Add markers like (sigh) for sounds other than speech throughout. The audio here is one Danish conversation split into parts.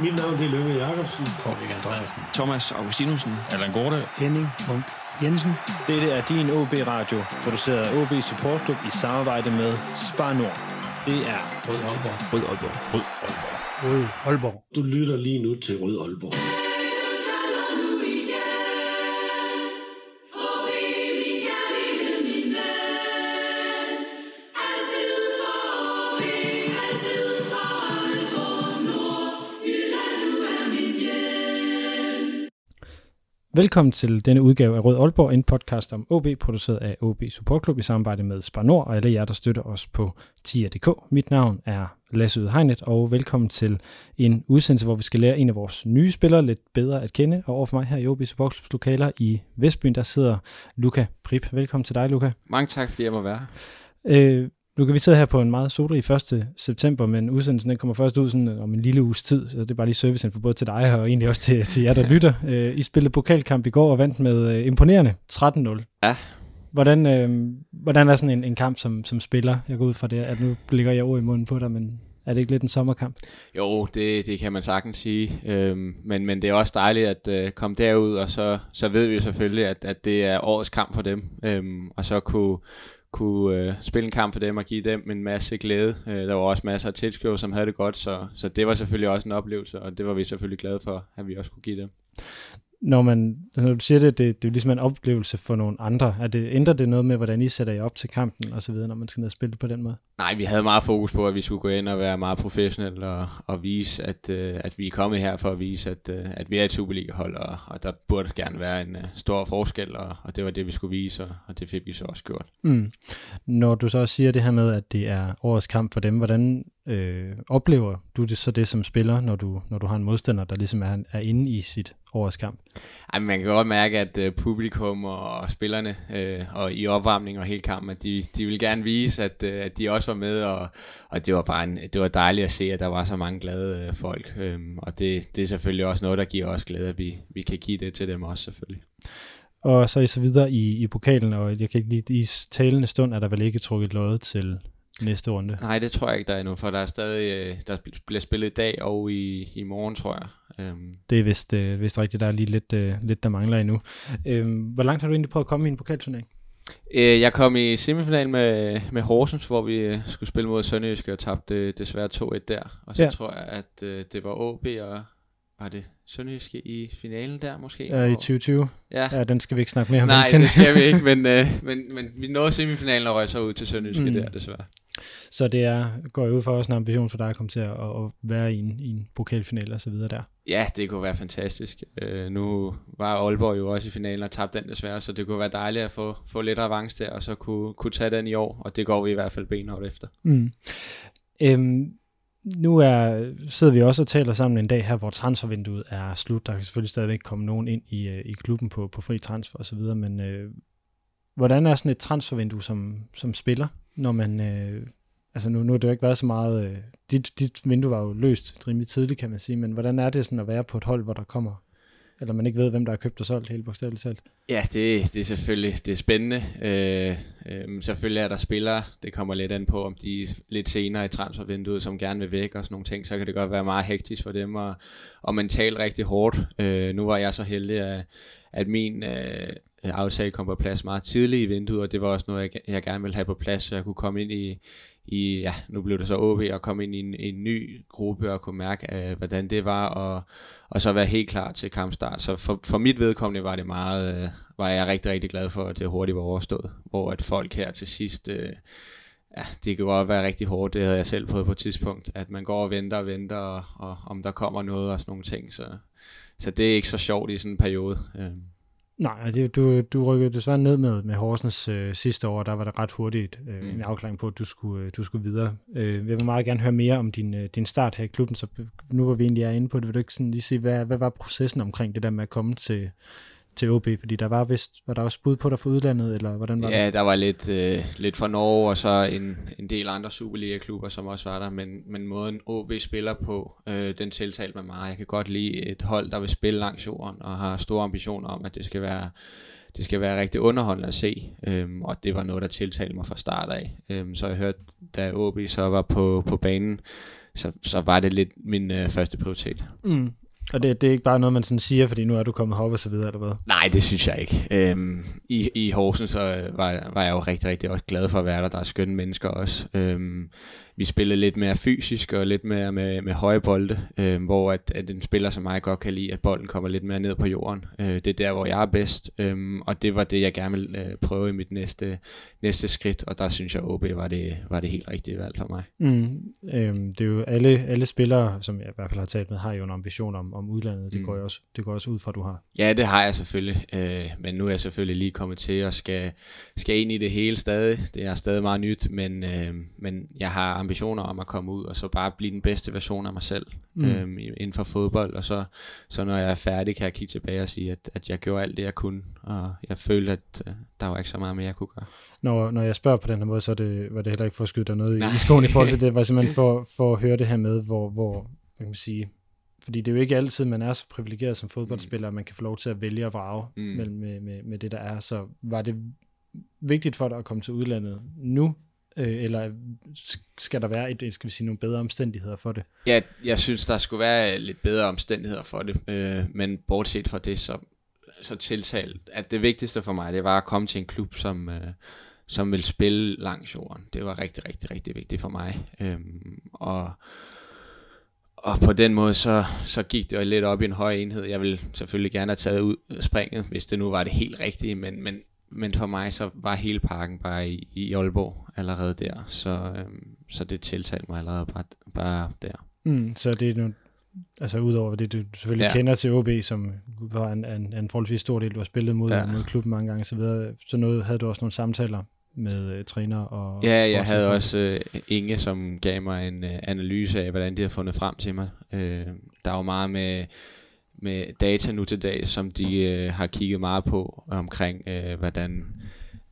Mit navn det er Løve Jacobsen. Kolding Andreasen. Thomas Augustinusen. Allan Gorte. Henning Munk Jensen. Dette er din OB Radio, produceret af OB Support Club i samarbejde med Spar Nord. Det er Rød Aalborg. Rød Aalborg. Rød Aalborg. Rød Aalborg. Du lytter lige nu til Rød Aalborg. Velkommen til denne udgave af Rød Aalborg, en podcast om OB, produceret af OB Support Club i samarbejde med Spar Nord og alle jer, der støtter os på TIA.dk. Mit navn er Lasse Udhegnet, og velkommen til en udsendelse, hvor vi skal lære en af vores nye spillere lidt bedre at kende. Og overfor mig her i OB Support Clubs lokaler i Vestbyen, der sidder Luca Prip. Velkommen til dig, Luca. Mange tak, fordi jeg må være Øh, nu kan vi sidde her på en meget solrig 1. september, men udsendelsen den kommer først ud sådan om en lille uges tid, så det er bare lige servicen for både til dig og egentlig også til, (laughs) til jer, der lytter. Øh, I spillede pokalkamp i går og vandt med øh, imponerende 13-0. Ja. Hvordan, øh, hvordan er sådan en, en kamp som, som spiller? Jeg går ud fra det, at nu ligger jeg ord i munden på dig, men er det ikke lidt en sommerkamp? Jo, det, det kan man sagtens sige. Øhm, men, men det er også dejligt at øh, komme derud, og så, så ved vi jo selvfølgelig, at, at det er årets kamp for dem. Øhm, og så kunne, kunne øh, spille en kamp for dem og give dem en masse glæde. Øh, der var også masser af tilskuere, som havde det godt, så, så det var selvfølgelig også en oplevelse, og det var vi selvfølgelig glade for, at vi også kunne give dem. Når, man, altså når du siger det, det, det er jo ligesom en oplevelse for nogle andre. Er det, ændrer det noget med, hvordan I sætter jer op til kampen og så videre, når man skal ned og spille på den måde? Nej, vi havde meget fokus på, at vi skulle gå ind og være meget professionelle og, og vise, at, øh, at vi er kommet her for at vise, at, øh, at vi er et Superliga-hold, og, og der burde gerne være en øh, stor forskel, og, og det var det, vi skulle vise, og, og det fik vi så også gjort. Mm. Når du så også siger det her med, at det er årets kamp for dem, hvordan øh, oplever du det så det som spiller, når du, når du har en modstander, der ligesom er, er inde i sit årets kamp? Ej, man kan godt mærke, at øh, publikum og spillerne øh, og i opvarmning og hele kampen, at de, de vil gerne vise, at, øh, at de også var med, og, og det var bare en, det var dejligt at se, at der var så mange glade øh, folk, øhm, og det, det er selvfølgelig også noget, der giver os glæde, at vi, vi kan give det til dem også selvfølgelig. Og så I så videre i, i pokalen, og jeg kan ikke lide, i talende stund er der vel ikke trukket lod til næste runde. Nej, det tror jeg ikke, der er endnu, for der er stadig, øh, der bliver spillet i dag og i, i morgen, tror jeg. Øhm, Det er vist, øh, vist rigtigt, der er lige lidt, øh, lidt der mangler endnu. Øhm, hvor langt har du egentlig prøvet at komme i en pokalturnering? Øh, jeg kom i semifinalen med, med Horsens, hvor vi øh, skulle spille mod Sønderjyske og tabte øh, desværre 2-1 der. Og så Ja. tror jeg, at øh, det var OB og var det Sønderjyske i finalen der måske? Øh, I Hvor- 2020? Ja. Ja, den skal vi ikke snakke mere om. Nej, det skal vi ikke, men, øh, (laughs) men, men vi nåede semifinalen og røg så ud til Sønderjyske Mm. mm. der, desværre. Så det er, går jo ud for også en ambition for dig at komme til at, at være i en, i en pokalfinale og så videre der. Ja, det kunne være fantastisk. Øh, nu var Aalborg jo også i finalen og tabte den desværre, så det kunne være dejligt at få, få lidt revanche der, og så kunne, kunne tage den i år, og det går vi i hvert fald benhårdt efter. Mm. Øhm, nu er, sidder vi også og taler sammen en dag her, hvor transfervinduet er slut. Der kan selvfølgelig stadigvæk komme nogen ind i, øh, i klubben på, på fri transfer og så videre, men øh, hvordan er sådan et transfervindue som, som spiller, når man... Øh, altså nu, nu har det jo ikke været så meget... Øh, dit, dit vindue var jo løst rimelig tidligt, kan man sige, men hvordan er det sådan at være på et hold, hvor der kommer... Eller man ikke ved, hvem der har købt og solgt helt bogstaveligt talt? Ja, det, det er selvfølgelig det er spændende. Øh, øh, selvfølgelig er der spillere, det kommer lidt an på, om de er lidt senere i transfervinduet, som gerne vil væk og sådan nogle ting, så kan det godt være meget hektisk for dem, og, og mentalt rigtig hårdt. Øh, nu var jeg så heldig, at, at min øh, aftale kom på plads meget tidligt i vinduet, og det var også noget, jeg, jeg gerne ville have på plads, så jeg kunne komme ind i, i ja, nu blev det så OB, at komme ind i en, en ny gruppe og kunne mærke, øh, hvordan det var, og, og så være helt klar til kampstart. Så for, for mit vedkommende var det meget, øh, var jeg rigtig, rigtig glad for, at det hurtigt var overstået. Hvor at folk her til sidst, øh, ja, det kan godt være rigtig hårdt, det havde jeg selv prøvet på et tidspunkt, at man går og venter og venter, og, og om der kommer noget og sådan nogle ting. Så, så det er ikke så sjovt i sådan en periode. Øh. Nej, det, du, du rykkede desværre ned med, med Horsens øh, sidste år, der var det ret hurtigt øh, Mm. en afklaring på, at du skulle, øh, du skulle videre. Øh, jeg vil meget gerne høre mere om din, øh, din start her i klubben, så nu hvor vi egentlig er inde på det, vil du ikke sådan lige sige, hvad, hvad var processen omkring det der med at komme til, til OB? Fordi der var vist, var der også bud på dig fra udlandet, eller hvordan var det? Ja, der var lidt, øh, lidt fra Norge, og så en, en del andre Superliga-klubber, som også var der, men, men måden OB spiller på, øh, den tiltalte mig meget. Jeg kan godt lide et hold, der vil spille langs jorden, og har store ambitioner om, at det skal være, det skal være rigtig underholdende at se, øhm, og det var noget, der tiltalte mig fra start af. Øhm, så jeg hørte, da OB så var på, på banen, så, så var det lidt min øh, første prioritet. Mm. Og det, det er ikke bare noget, man sådan siger, fordi nu er du kommet herop og så videre, eller hvad? Nej, det synes jeg ikke. Øhm, i, I Horsens så var, var jeg jo rigtig, rigtig også glad for at være der. Der er skønne mennesker også. Øhm, vi spillede lidt mere fysisk og lidt mere med, med høje bolde, øh, hvor at, at en spiller som mig godt kan lide, at bolden kommer lidt mere ned på jorden. Øh, det er der, hvor jeg er bedst, øh, og det var det, jeg gerne vil øh, prøve i mit næste, næste skridt, og der synes jeg, OB var det, var det helt rigtige valg for mig. Mm, øh, det er jo alle, alle spillere, som jeg i hvert fald har talt med, har jo en ambition om, om udlandet. Det, mm. går jeg også, det går også ud fra, at du har. Ja, det har jeg selvfølgelig, øh, men nu er jeg selvfølgelig lige kommet til og skal, skal ind i det hele stadig. Det er stadig meget nyt, men, øh, men jeg har ambitioner om at komme ud og så bare blive den bedste version af mig selv mm. øhm, inden for fodbold. Og så, så når jeg er færdig, kan jeg kigge tilbage og sige, at, at jeg gjorde alt det, jeg kunne. Og jeg følte, at uh, der var ikke så meget mere, jeg kunne gøre. Når, når jeg spørger på den her måde, så det, var det heller ikke for at skyde dig noget Nej. i skoen i forhold til (laughs) det. var simpelthen for, for at høre det her med, hvor, hvor hvad kan man sige, fordi det er jo ikke altid, man er så privilegeret som fodboldspiller, at man kan få lov til at vælge og vrage mm. mellem, med, med, med det, der er. Så var det vigtigt for dig at komme til udlandet nu, øh, eller skal der være et, skal vi sige, nogle bedre omstændigheder for det? Ja, jeg synes, der skulle være lidt bedre omstændigheder for det, øh, men bortset fra det, så, så tiltalt, at det vigtigste for mig, det var at komme til en klub, som, øh, som vil spille langs jorden. Det var rigtig, rigtig, rigtig vigtigt for mig. Øh, og og på den måde, så, så gik det jo lidt op i en høj enhed. Jeg ville selvfølgelig gerne have taget ud springet, hvis det nu var det helt rigtige, men, men men for mig så var hele parken bare i, i Aalborg allerede der, så, øhm, så det tiltalte mig allerede bare, bare der. Mm, så det er nu, altså udover det, du selvfølgelig ja. kender til OB, som var en, en, en forholdsvis stor del, du har spillet mod, ja. mod klubben mange gange, så, videre, så noget, havde du også nogle samtaler med uh, træner og... Ja, jeg havde også uh, Inge, som gav mig en uh, analyse af, hvordan de havde fundet frem til mig. Uh, der var meget med med data nu til dag, som de øh, har kigget meget på omkring, øh, hvordan,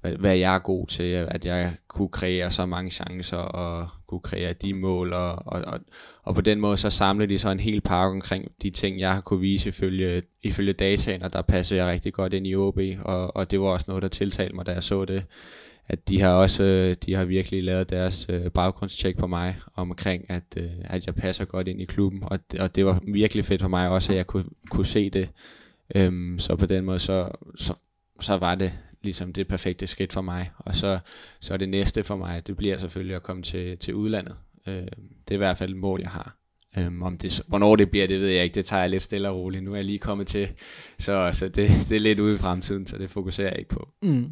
hvad, hvad jeg er god til, at jeg kunne kreere så mange chancer og kunne kreere de mål, og, og, og, og på den måde så samlede de så en hel pakke omkring de ting, jeg har kunne vise ifølge, ifølge dataen, og der passede jeg rigtig godt ind i OB, og, og det var også noget, der tiltalte mig, da jeg så det at de har også øh, de har virkelig lavet deres øh, baggrundstjek på mig omkring at øh, at jeg passer godt ind i klubben og og det var virkelig fedt for mig også at jeg kunne kunne se det. Øhm, så på den måde så så så var det ligesom det perfekte skridt for mig. Og så så det næste for mig, det bliver selvfølgelig at komme til til udlandet. Øh, det er i hvert fald et mål jeg har. Øhm, om det, hvornår det bliver, det ved jeg ikke. Det tager jeg lidt stille og roligt. Nu er jeg lige kommet til, så, så det, det er lidt ude i fremtiden, så det fokuserer jeg ikke på. Mm.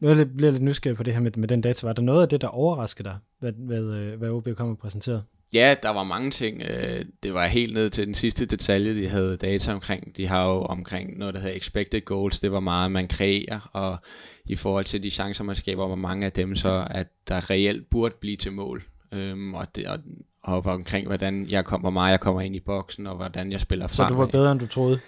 Nu er bliver lidt nysgerrig på det her med, med den data. Var der noget af det, der overraskede dig, hvad, hvad, øh, hvad OB kom og præsenteret? Ja, der var mange ting. Øh, det var helt ned til den sidste detalje, de havde data omkring. De har jo omkring noget, der hedder expected goals. Det var meget, man kreerer, og i forhold til de chancer, man skaber, hvor mange af dem så, at der reelt burde blive til mål. Øhm, og, det, og, og omkring, hvordan jeg kommer, hvor meget jeg kommer ind i boksen, og hvordan jeg spiller frem. Så du var bedre, end du troede?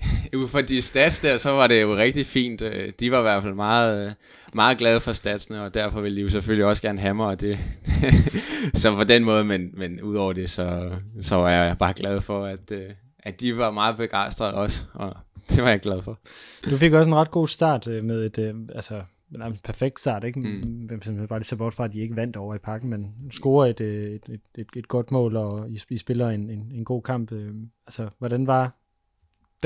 (laughs) Ud fra de stats der, så var det jo rigtig fint. Øh, de var i hvert fald meget, øh, meget glade for statsene, og derfor ville de jo selvfølgelig også gerne mig, og det, (laughs) så på den måde, men, men udover det, så, så var jeg bare glad for, at, øh, at de var meget begejstrede også, og det var jeg glad for. Du fik også en ret god start med et, altså en perfekt start, ikke? Mm. Hvem bare lige så bort fra, at de ikke vandt over i pakken, men scorer et, et, et, et, et godt mål, og I, I spiller en, en, en god kamp. Altså, hvordan var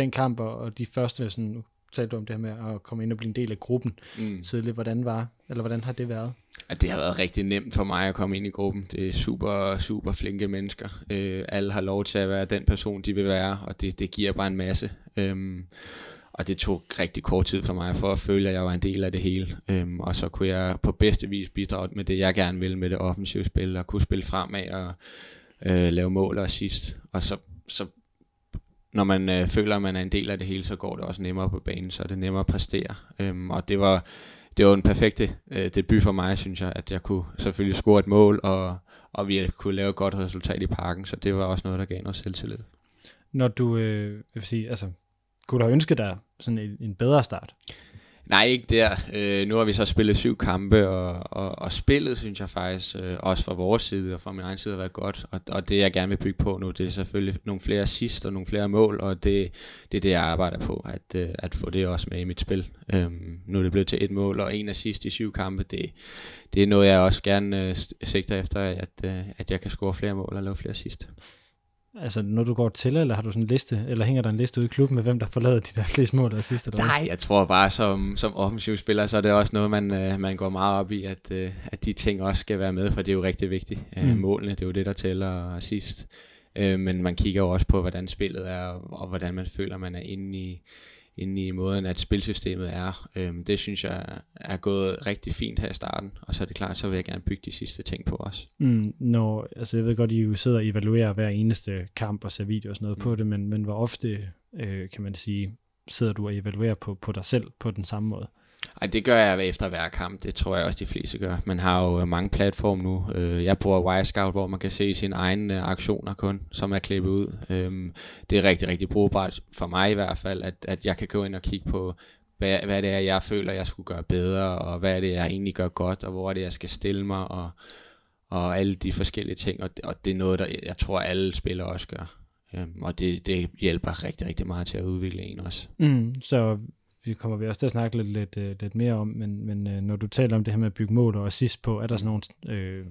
den kamp og de første, sådan, nu talte du om det her med at komme ind og blive en del af gruppen mm. tidligt, hvordan var, eller hvordan har det været? Ja, det har været rigtig nemt for mig at komme ind i gruppen. Det er super, super flinke mennesker. Øh, alle har lov til at være den person, de vil være, og det, det giver bare en masse. Øhm, og det tog rigtig kort tid for mig for at føle, at jeg var en del af det hele. Øhm, og så kunne jeg på bedste vis bidrage med det, jeg gerne ville med det offensive spil, og kunne spille fremad og øh, lave mål og assist. Og så, så når man øh, føler, at man er en del af det hele, så går det også nemmere på banen, så er det nemmere at præstere. Øhm, og det var, det var en perfekte øh, debut for mig, synes jeg, at jeg kunne selvfølgelig score et mål, og, og vi kunne lave et godt resultat i parken, så det var også noget, der gav noget selvtillid. Når du, øh, jeg vil sige, altså, kunne du have ønsket dig sådan en, en bedre start? Nej, ikke der. Øh, nu har vi så spillet syv kampe, og, og, og spillet, synes jeg faktisk, øh, også fra vores side og fra min egen side, har været godt. Og, og det, jeg gerne vil bygge på nu, det er selvfølgelig nogle flere assist og nogle flere mål, og det, det er det, jeg arbejder på, at, øh, at få det også med i mit spil. Øh, nu er det blevet til et mål og en assist i syv kampe. Det, det er noget, jeg også gerne øh, sigter efter, at, øh, at jeg kan score flere mål og lave flere assist. Altså, når du går til, eller har du sådan en liste, eller hænger der en liste ude i klubben med, hvem der forlader de der fleste mål der sidste? Nej, jeg tror bare, som, som offensiv spiller, så er det også noget, man, øh, man går meget op i, at, øh, at de ting også skal være med, for det er jo rigtig vigtigt. Øh, mm. Målene, det er jo det, der tæller sidst. Øh, men man kigger jo også på, hvordan spillet er, og, og hvordan man føler, man er inde i, inde i måden, at spilsystemet er. Øhm, det synes jeg er gået rigtig fint her i starten, og så er det klart, så vil jeg gerne bygge de sidste ting på os. Mm, når, altså jeg ved godt, I jo sidder og evaluerer hver eneste kamp og ser video og sådan noget mm. på det, men, men hvor ofte, øh, kan man sige, sidder du og evaluerer på, på dig selv på den samme måde? Ej, det gør jeg efter hver kamp. Det tror jeg også, de fleste gør. Man har jo øh, mange platforme nu. Øh, jeg bruger Wirescout, hvor man kan se sine egne øh, aktioner kun, som er klippet ud. Øhm, det er rigtig, rigtig brugbart for mig i hvert fald, at, at jeg kan gå ind og kigge på, hvad, hvad det er, jeg føler, jeg skulle gøre bedre, og hvad er det, jeg egentlig gør godt, og hvor er det, jeg skal stille mig, og, og alle de forskellige ting. Og det, og det er noget, der jeg tror, alle spillere også gør. Øhm, og det, det hjælper rigtig, rigtig meget til at udvikle en også. Mm, så vi kommer vi også til at snakke lidt, lidt, øh, lidt mere om, men, men øh, når du taler om det her med at bygge mål og assist på, er der sådan nogle, øh,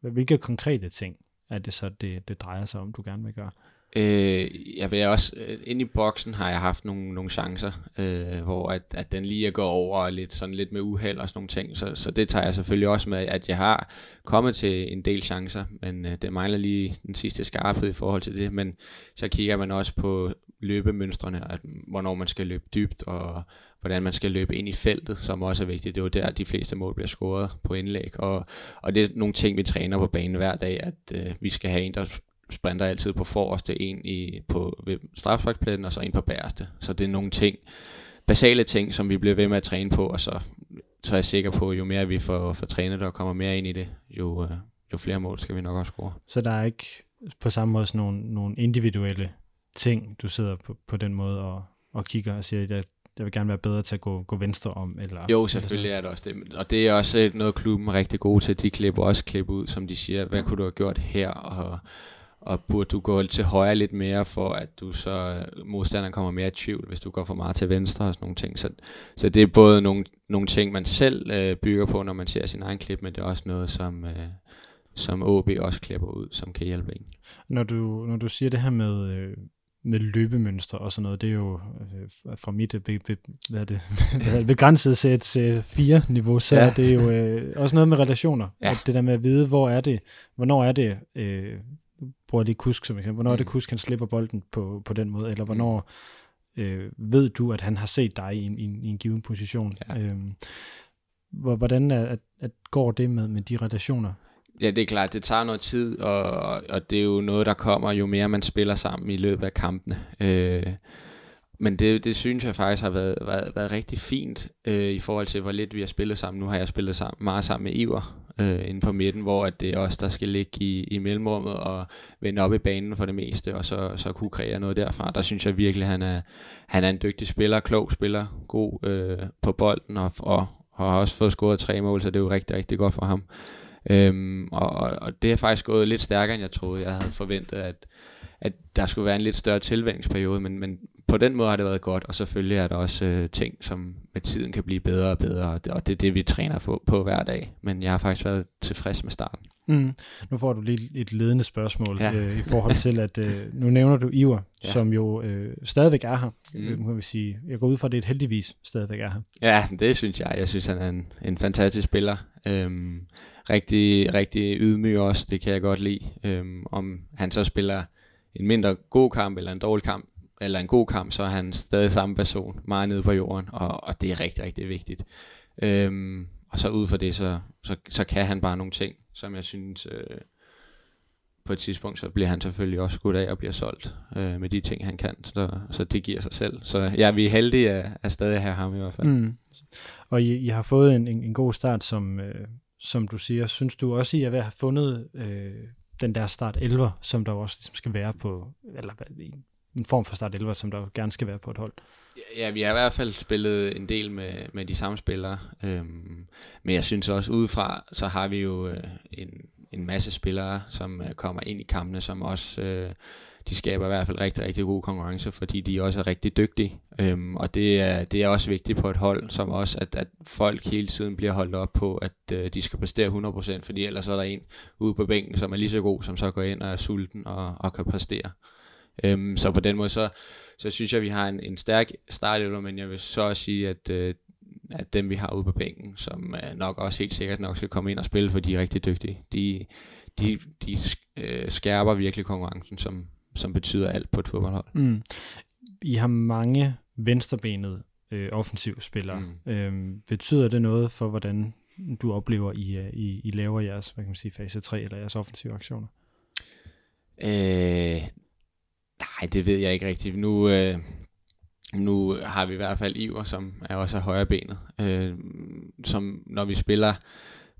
hvilke konkrete ting er det så, det, det drejer sig om, du gerne vil gøre? Øh, jeg vil også, øh, ind i boksen har jeg haft nogle, nogle chancer, øh, hvor at, at den lige er gået over og lidt, sådan lidt med uheld og sådan nogle ting, så, så det tager jeg selvfølgelig også med, at jeg har kommet til en del chancer, men øh, det mangler lige den sidste skarphed i forhold til det, men så kigger man også på løbemønstrene, at hvornår man skal løbe dybt, og hvordan man skal løbe ind i feltet, som også er vigtigt. Det er jo der, de fleste mål bliver scoret på indlæg, og, og det er nogle ting, vi træner på banen hver dag, at øh, vi skal have en, der sprinter altid på forreste, en i, på strafsparkspladsen, og så en på bæreste. Så det er nogle ting, basale ting, som vi bliver ved med at træne på, og så, så er jeg sikker på, jo mere vi får, får trænet og kommer mere ind i det, jo, øh, jo flere mål skal vi nok også score. Så der er ikke på samme måde sådan nogle, nogle individuelle ting, du sidder på, på den måde og, og kigger og siger, at jeg vil gerne være bedre til at gå, gå venstre om? Eller, jo, selvfølgelig er det også det. Og det er også noget, klubben er rigtig god til. De klipper også klip ud, som de siger, hvad kunne du have gjort her? Og, og burde du gå til højre lidt mere, for at du så modstanderen kommer mere i tvivl, hvis du går for meget til venstre og sådan nogle ting. Så, så det er både nogle, nogle ting, man selv øh, bygger på, når man ser sin egen klip, men det er også noget, som, øh, som OB også klipper ud, som kan hjælpe en. Når du, når du siger det her med, øh, med løbemønstre og sådan noget, det er jo øh, fra mit be, be, hvad er det, (laughs) hvad er begrænset sæt 4 niveau, så ja. det er jo øh, også noget med relationer. Ja. At det der med at vide, hvor er det, hvornår er det, øh, bruger lige Kusk som eksempel, hvornår mm. er det mm. Kusk, han slipper bolden på, på den måde, eller hvornår øh, ved du, at han har set dig i en, i i en given position. Ja. Øh, hvordan er, at, at går det med, med de relationer? Ja, det er klart, det tager noget tid, og, og det er jo noget, der kommer, jo mere man spiller sammen i løbet af kampene. Øh, men det, det synes jeg faktisk har været, været, været rigtig fint øh, i forhold til, hvor lidt vi har spillet sammen. Nu har jeg spillet sammen, meget sammen med Iver øh, inde på midten, hvor at det er os, der skal ligge i, i mellemrummet og vende op i banen for det meste, og så, så kunne kreere noget derfra. Der synes jeg virkelig, at han er, han er en dygtig spiller, klog spiller, god øh, på bolden, og, og, og har også fået scoret tre mål, så det er jo rigtig, rigtig godt for ham. Øhm, og, og det er faktisk gået lidt stærkere, end jeg troede. Jeg havde forventet, at, at der skulle være en lidt større tilvændingsperiode, men, men på den måde har det været godt, og selvfølgelig er der også øh, ting, som med tiden kan blive bedre og bedre, og det, og det er det, vi træner på, på hver dag. Men jeg har faktisk været tilfreds med starten. Mm. Nu får du lige et ledende spørgsmål ja. øh, i forhold til, at øh, nu nævner du Iver, ja. som jo øh, stadigvæk er her. Mm. Øh, må vi sige. Jeg går ud fra, at det er et heldigvis stadigvæk er her. Ja, det synes jeg. Jeg synes, han er en, en fantastisk spiller. Øhm, rigtig, rigtig ydmyg også, det kan jeg godt lide. Øhm, om han så spiller en mindre god kamp eller en dårlig kamp, eller en god kamp, så er han stadig samme person, meget nede på jorden, og, og det er rigtig, rigtig vigtigt. Øhm, og så ud fra det, så, så, så kan han bare nogle ting, som jeg synes, øh, på et tidspunkt, så bliver han selvfølgelig også skudt af og bliver solgt øh, med de ting, han kan. Så, så det giver sig selv. Så ja, vi er heldige at, at stadig have ham i hvert fald. Mm. Og I, I har fået en, en, en god start, som, øh, som du siger. Synes du også, I er ved at have fundet øh, den der start 11, som der også ligesom skal være på, eller en form for start 11, som der gerne skal være på et hold. Ja, vi har i hvert fald spillet en del med, med de samme spillere, øhm, men jeg synes også udefra, så har vi jo øh, en, en masse spillere, som øh, kommer ind i kampene, som også, øh, de skaber i hvert fald rigtig, rigtig god konkurrence, fordi de også er rigtig dygtige, øhm, og det er, det er også vigtigt på et hold, som også, at, at folk hele tiden bliver holdt op på, at øh, de skal præstere 100%, fordi ellers er der en ude på bænken, som er lige så god, som så går ind og er sulten og, og kan præstere. Øhm, så på den måde, så, så synes jeg, at vi har en, en stærk startelver, men jeg vil så også sige, at, øh, at dem vi har ude på bænken, som nok også helt sikkert nok skal komme ind og spille, for de er rigtig dygtige. De, de, de øh, skærper virkelig konkurrencen, som, som betyder alt på et fodboldhold. Mm. I har mange venstrebenede øh, offensivspillere. Mm. Øhm, betyder det noget for, hvordan du oplever, I, øh, I, I laver jeres hvad kan man sige, fase 3 eller jeres offensive aktioner? Øh, Nej, det ved jeg ikke rigtigt. Nu, øh, nu har vi i hvert fald Iver, som er også er højre benet. Øh, som når vi spiller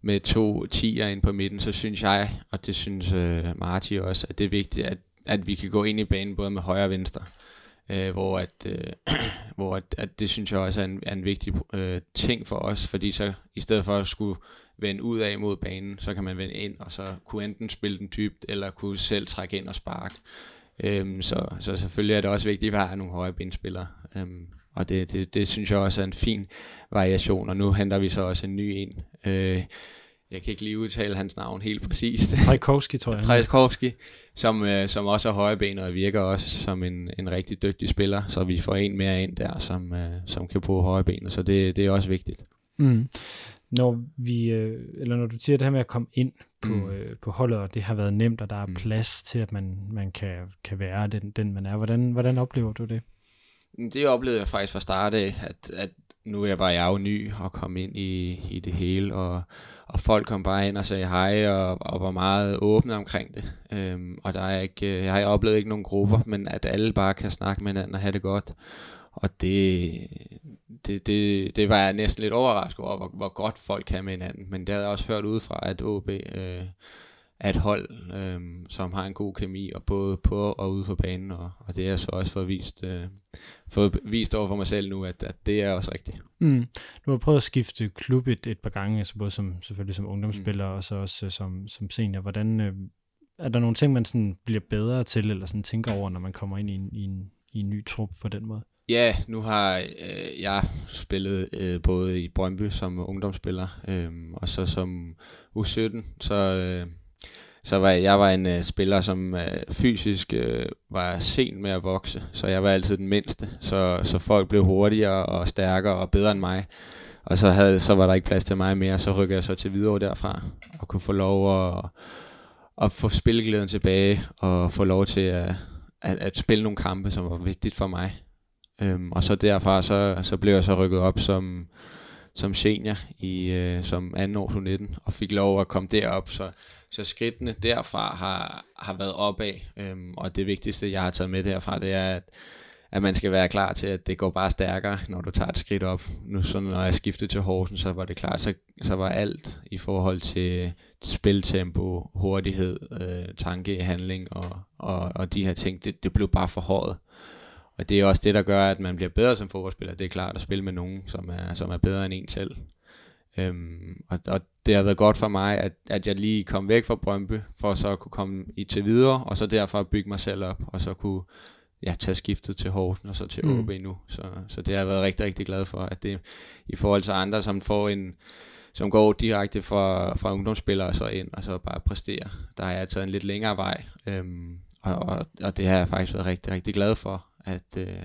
med to tiger ind på midten, så synes jeg, og det synes øh, Marti også, at det er vigtigt, at, at vi kan gå ind i banen både med højre og venstre. Øh, hvor at, øh, (clears throat) hvor at, at det synes jeg også er en, er en vigtig øh, ting for os, fordi så i stedet for at skulle vende ud af mod banen, så kan man vende ind, og så kunne enten spille den dybt, eller kunne selv trække ind og sparke. Øhm, så, så selvfølgelig er det også vigtigt, at vi har nogle høje benspillere. Øhm, og det, det, det synes jeg også er en fin variation, og nu henter vi så også en ny ind. Øh, jeg kan ikke lige udtale hans navn helt præcist. Trajkovski, tror jeg. (laughs) Trajkovski, som, øh, som også er højrebenet og virker også som en, en rigtig dygtig spiller, så vi får en mere ind der, som, øh, som kan bruge højrebenet, så det, det er også vigtigt. Mm. Når vi, øh, eller når du siger det her med at komme ind på, mm. øh, på holdet, og det har været nemt, og der er mm. plads til, at man, man kan, kan være den, den, man er. Hvordan, hvordan oplever du det? Det oplevede jeg faktisk fra start af, at, at nu er jeg jo ny og kom ind i, i det hele, og, og folk kom bare ind og sagde hej, og, og var meget åbne omkring det. Øhm, og der er ikke, jeg har oplevet ikke nogen grupper, men at alle bare kan snakke med hinanden og have det godt. Og det, det, det, det var jeg næsten lidt overrasket over, hvor, hvor godt folk kan med hinanden. Men det havde jeg også hørt udefra, at OB øh, er et hold, øh, som har en god kemi, og både på og ude for banen. Og, og det er jeg så også fået vist, øh, fået vist over for mig selv nu, at, at det er også rigtigt. Mm. Du har prøvet at skifte klub et, et par gange, altså både som, selvfølgelig som ungdomsspiller, mm. og så også øh, som, som senior. Hvordan, øh, er der nogle ting, man sådan bliver bedre til, eller sådan tænker over, når man kommer ind i en, i en, i en ny trup på den måde? Ja, nu har øh, jeg spillet øh, både i Brøndby som ungdomsspiller, øh, og så som U17, så, øh, så var jeg, jeg var en øh, spiller, som øh, fysisk øh, var sent med at vokse, så jeg var altid den mindste, så, så folk blev hurtigere og stærkere og bedre end mig. Og så, havde, så var der ikke plads til mig mere, så rykkede jeg så til videre derfra, og kunne få lov at, at få spilleglæden tilbage, og få lov til at, at, at spille nogle kampe, som var vigtigt for mig. Øhm, og så derfra, så, så blev jeg så rykket op som, som senior i, øh, som anden år 19 og fik lov at komme derop, så, så skridtene derfra har, har været opad, øhm, og det vigtigste, jeg har taget med derfra, det er, at, at man skal være klar til, at det går bare stærkere, når du tager et skridt op. Nu så når jeg skiftede til Horsen, så var det klart, så, så var alt i forhold til spiltempo, hurtighed, øh, tanke, handling og, og, og de her ting, det, det blev bare for hårdt. Og det er også det, der gør, at man bliver bedre som fodboldspiller. Det er klart at spille med nogen, som er, som er bedre end en selv. Øhm, og, og det har været godt for mig, at, at jeg lige kom væk fra Brøndby, for så at kunne komme i til videre, og så derfra bygge mig selv op, og så kunne ja, tage skiftet til Horten, og så til mm. OB nu. Så, så det har jeg været rigtig, rigtig glad for, at det i forhold til andre, som får en, som går direkte fra, fra ungdomsspillere så ind, og så bare præstere. Der har jeg taget en lidt længere vej, øhm, og, og, og det har jeg faktisk været rigtig, rigtig glad for, at, øh,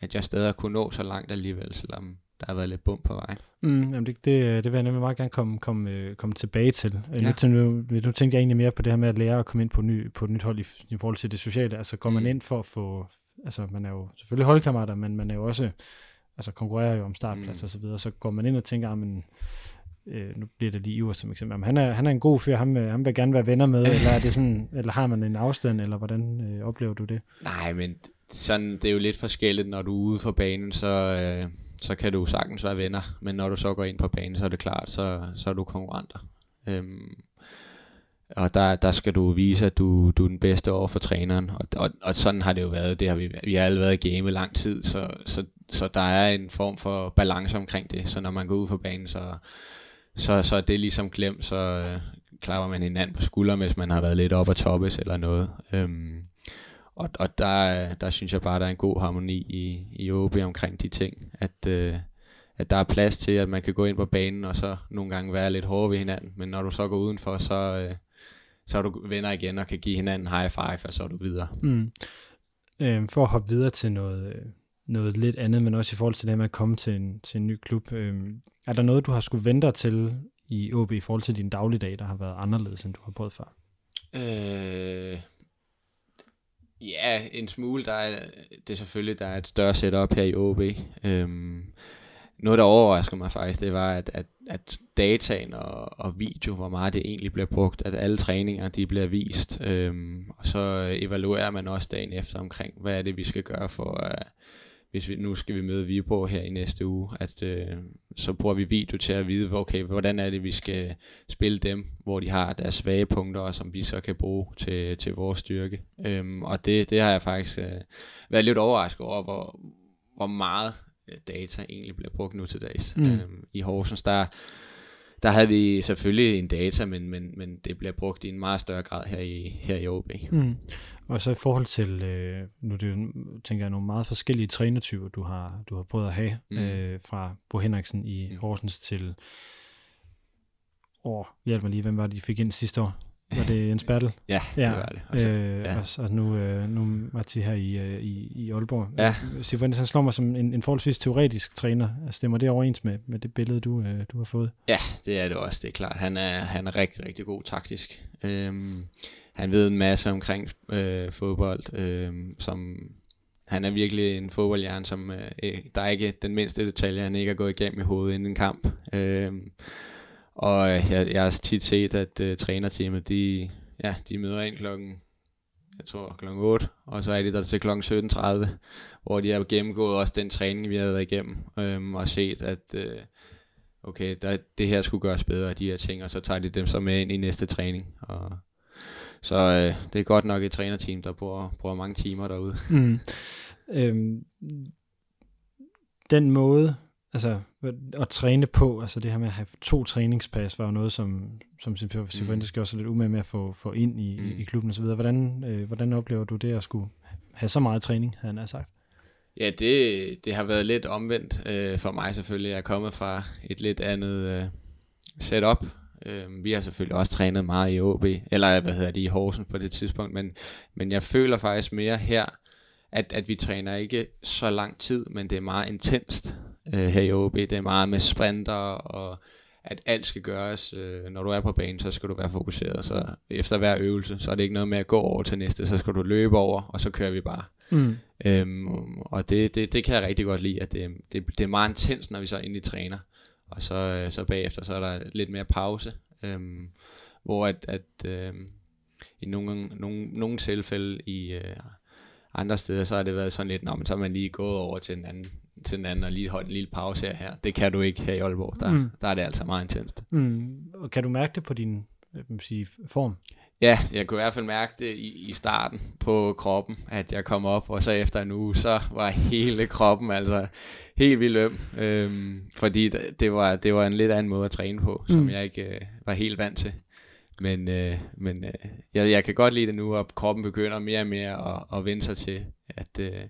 at jeg stadig kunne nå så langt alligevel, selvom der har været lidt bum på vejen. Mm, jamen det, det, det vil jeg nemlig meget gerne komme, komme, øh, komme tilbage til. Øh, ja. Nu, nu, nu tænkte jeg egentlig mere på det her med at lære at komme ind på, ny, på et nyt hold i, i forhold til det sociale. Altså går mm. man ind for at få, altså man er jo selvfølgelig holdkammerater, men man er jo også, altså konkurrerer jo om startplads mm. og så videre, så går man ind og tænker, ah, men øh, nu bliver det lige Iver som eksempel, men han er, han er en god fyr, ham, ham vil gerne være venner med, (laughs) eller, er det sådan, eller har man en afstand, eller hvordan øh, oplever du det? Nej, men sådan, det er jo lidt forskelligt, når du er ude for banen, så, øh, så kan du sagtens være venner, men når du så går ind på banen, så er det klart, så, så er du konkurrenter. Øhm, og der, der skal du vise, at du, du er den bedste over for træneren. Og, og, og sådan har det jo været. Det har vi, vi har alle været i game lang tid, så, så, så der er en form for balance omkring det. Så når man går ud på banen, så, så, så er det ligesom glemt, så øh, klapper man hinanden på skulderen, hvis man har været lidt op og toppes eller noget. Øhm, og, og der, der synes jeg bare, der er en god harmoni i, i OB omkring de ting. At, øh, at der er plads til, at man kan gå ind på banen, og så nogle gange være lidt hårde ved hinanden. Men når du så går udenfor, så, øh, så er du venner igen og kan give hinanden high five, og så er du videre. Mm. Øhm, for at hoppe videre til noget, noget lidt andet, men også i forhold til det med at komme til en, til en ny klub. Øhm, er der noget, du har skulle vente dig til i OB i forhold til din dagligdag, der har været anderledes, end du har prøvet før? Øh, ja, en smule. Der er, det er selvfølgelig, der er et større setup her i OB. Øhm, noget, der overrasker mig faktisk, det var, at, at, at dataen og, og video, hvor meget det egentlig bliver brugt, at alle træninger, de bliver vist, øhm, og så evaluerer man også dagen efter omkring, hvad er det, vi skal gøre for, uh, hvis vi, nu skal vi møde Viborg her i næste uge, at uh, så bruger vi video til at vide, okay, hvordan er det, vi skal spille dem, hvor de har deres svage punkter, og som vi så kan bruge til, til vores styrke. Øhm, og det, det har jeg faktisk uh, været lidt overrasket over, hvor, hvor meget Øh, data egentlig bliver brugt nu til dags. Mm. Øhm, I Horsens, der, der havde vi selvfølgelig en data, men, men, men det bliver brugt i en meget større grad her i, her i OB. Mm. Og så i forhold til, øh, nu det jo, tænker jeg, nogle meget forskellige trænertyper, du har, du har prøvet at have, mm. øh, fra Bo Henriksen i mm. Horsens til, åh, hjælp mig lige, hvem var det, de fik ind sidste år? Var det Jens Bertel? (laughs) ja, ja, det var det. Og, så, øh, ja. og, og nu, øh, nu Marti her i, øh, i, i Aalborg. Ja. Sifuentes, han slår mig som en, en forholdsvis teoretisk træner. Stemmer det overens med, med det billede, du, øh, du har fået? Ja, det er det også, det er klart. Han er, han er rigtig, rigtig god taktisk. Øhm, han ved en masse omkring øh, fodbold, øh, som han er virkelig en fodboldhjerne, som øh, der er ikke den mindste detalje, han ikke har gået igennem i hovedet inden en kamp. Øh, og øh, jeg, jeg har tit set, at uh, trænerteamet, de, ja, de møder ind klokken, jeg tror klokken 8, og så er de der til klokken 17.30, hvor de har gennemgået også den træning, vi har været igennem, øhm, og set, at øh, okay, der, det her skulle gøres bedre, de her ting, og så tager de dem så med ind i næste træning. Og, så øh, det er godt nok et trænerteam, der bruger, bruger mange timer derude. Mm. Øhm, den måde, altså at træne på, altså det her med at have to træningspas, var jo noget, som, som Cifuentes mm. gjorde sig lidt umage med at få, få ind i, mm. i klubben osv. Hvordan, øh, hvordan oplever du det at skulle have så meget træning, havde han sagt? Ja, det, det har været lidt omvendt øh, for mig selvfølgelig. Jeg er kommet fra et lidt andet øh, setup. Øh, vi har selvfølgelig også trænet meget i OB, eller hvad hedder det, i Horsens på det tidspunkt, men, men jeg føler faktisk mere her, at, at vi træner ikke så lang tid, men det er meget intenst øh, her i OB. Det er meget med sprinter, og at alt skal gøres. Øh, når du er på banen, så skal du være fokuseret. Så efter hver øvelse, så er det ikke noget med at gå over til næste, så skal du løbe over, og så kører vi bare. Mm. Øhm, og det, det, det kan jeg rigtig godt lide, at det, det, det er meget intens, når vi så egentlig træner. Og så, øh, så bagefter, så er der lidt mere pause. Øhm, hvor at, at øh, i nogle, nogle, nogle tilfælde i øh, andre steder, så har det været sådan lidt, men så er man lige gået over til en anden, til den anden og lige holdt en lille pause her. her. Det kan du ikke her i Aalborg. Der, mm. der er det altså meget intenst. Mm. Og kan du mærke det på din sige, form? Ja, jeg kunne i hvert fald mærke det i, i starten på kroppen, at jeg kom op, og så efter en uge, så var hele kroppen altså helt vildt øm, øhm, fordi det var, det var en lidt anden måde at træne på, mm. som jeg ikke øh, var helt vant til. Men, øh, men øh, jeg, jeg kan godt lide det nu, at kroppen begynder mere og mere at, at vende sig til, at, øh,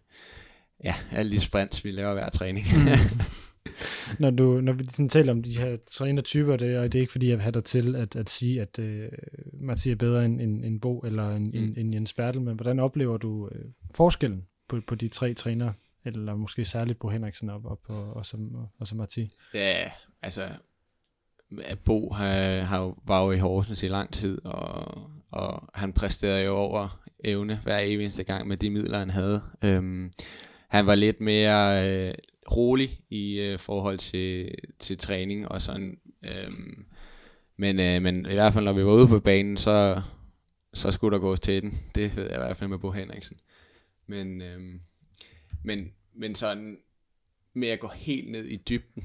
ja, alle de sprints, vi laver hver træning. Mm. (laughs) når, du, når vi taler om de her trænertyper, det, og det er ikke fordi, jeg vil have dig til at, at sige, at uh, Mathias er bedre end, end, end Bo eller end, mm. end, end Jens Bertel, men hvordan oplever du uh, forskellen på, på de tre trænere, eller måske særligt Bo Henriksen op, op og, og, som, og, og så Mathias? Ja, altså Bo har, har, var jo i Horsens i lang tid, og, og han præsterede jo over evne hver eneste gang med de midler, han havde. Øhm, han var lidt mere øh, rolig i øh, forhold til, til træning og sådan. Øhm, men, øh, men i hvert fald, når vi var ude på banen, så, så skulle der gås til den. Det ved jeg i hvert fald med Bo Henriksen. Men, øhm, men, men sådan med at gå helt ned i dybden,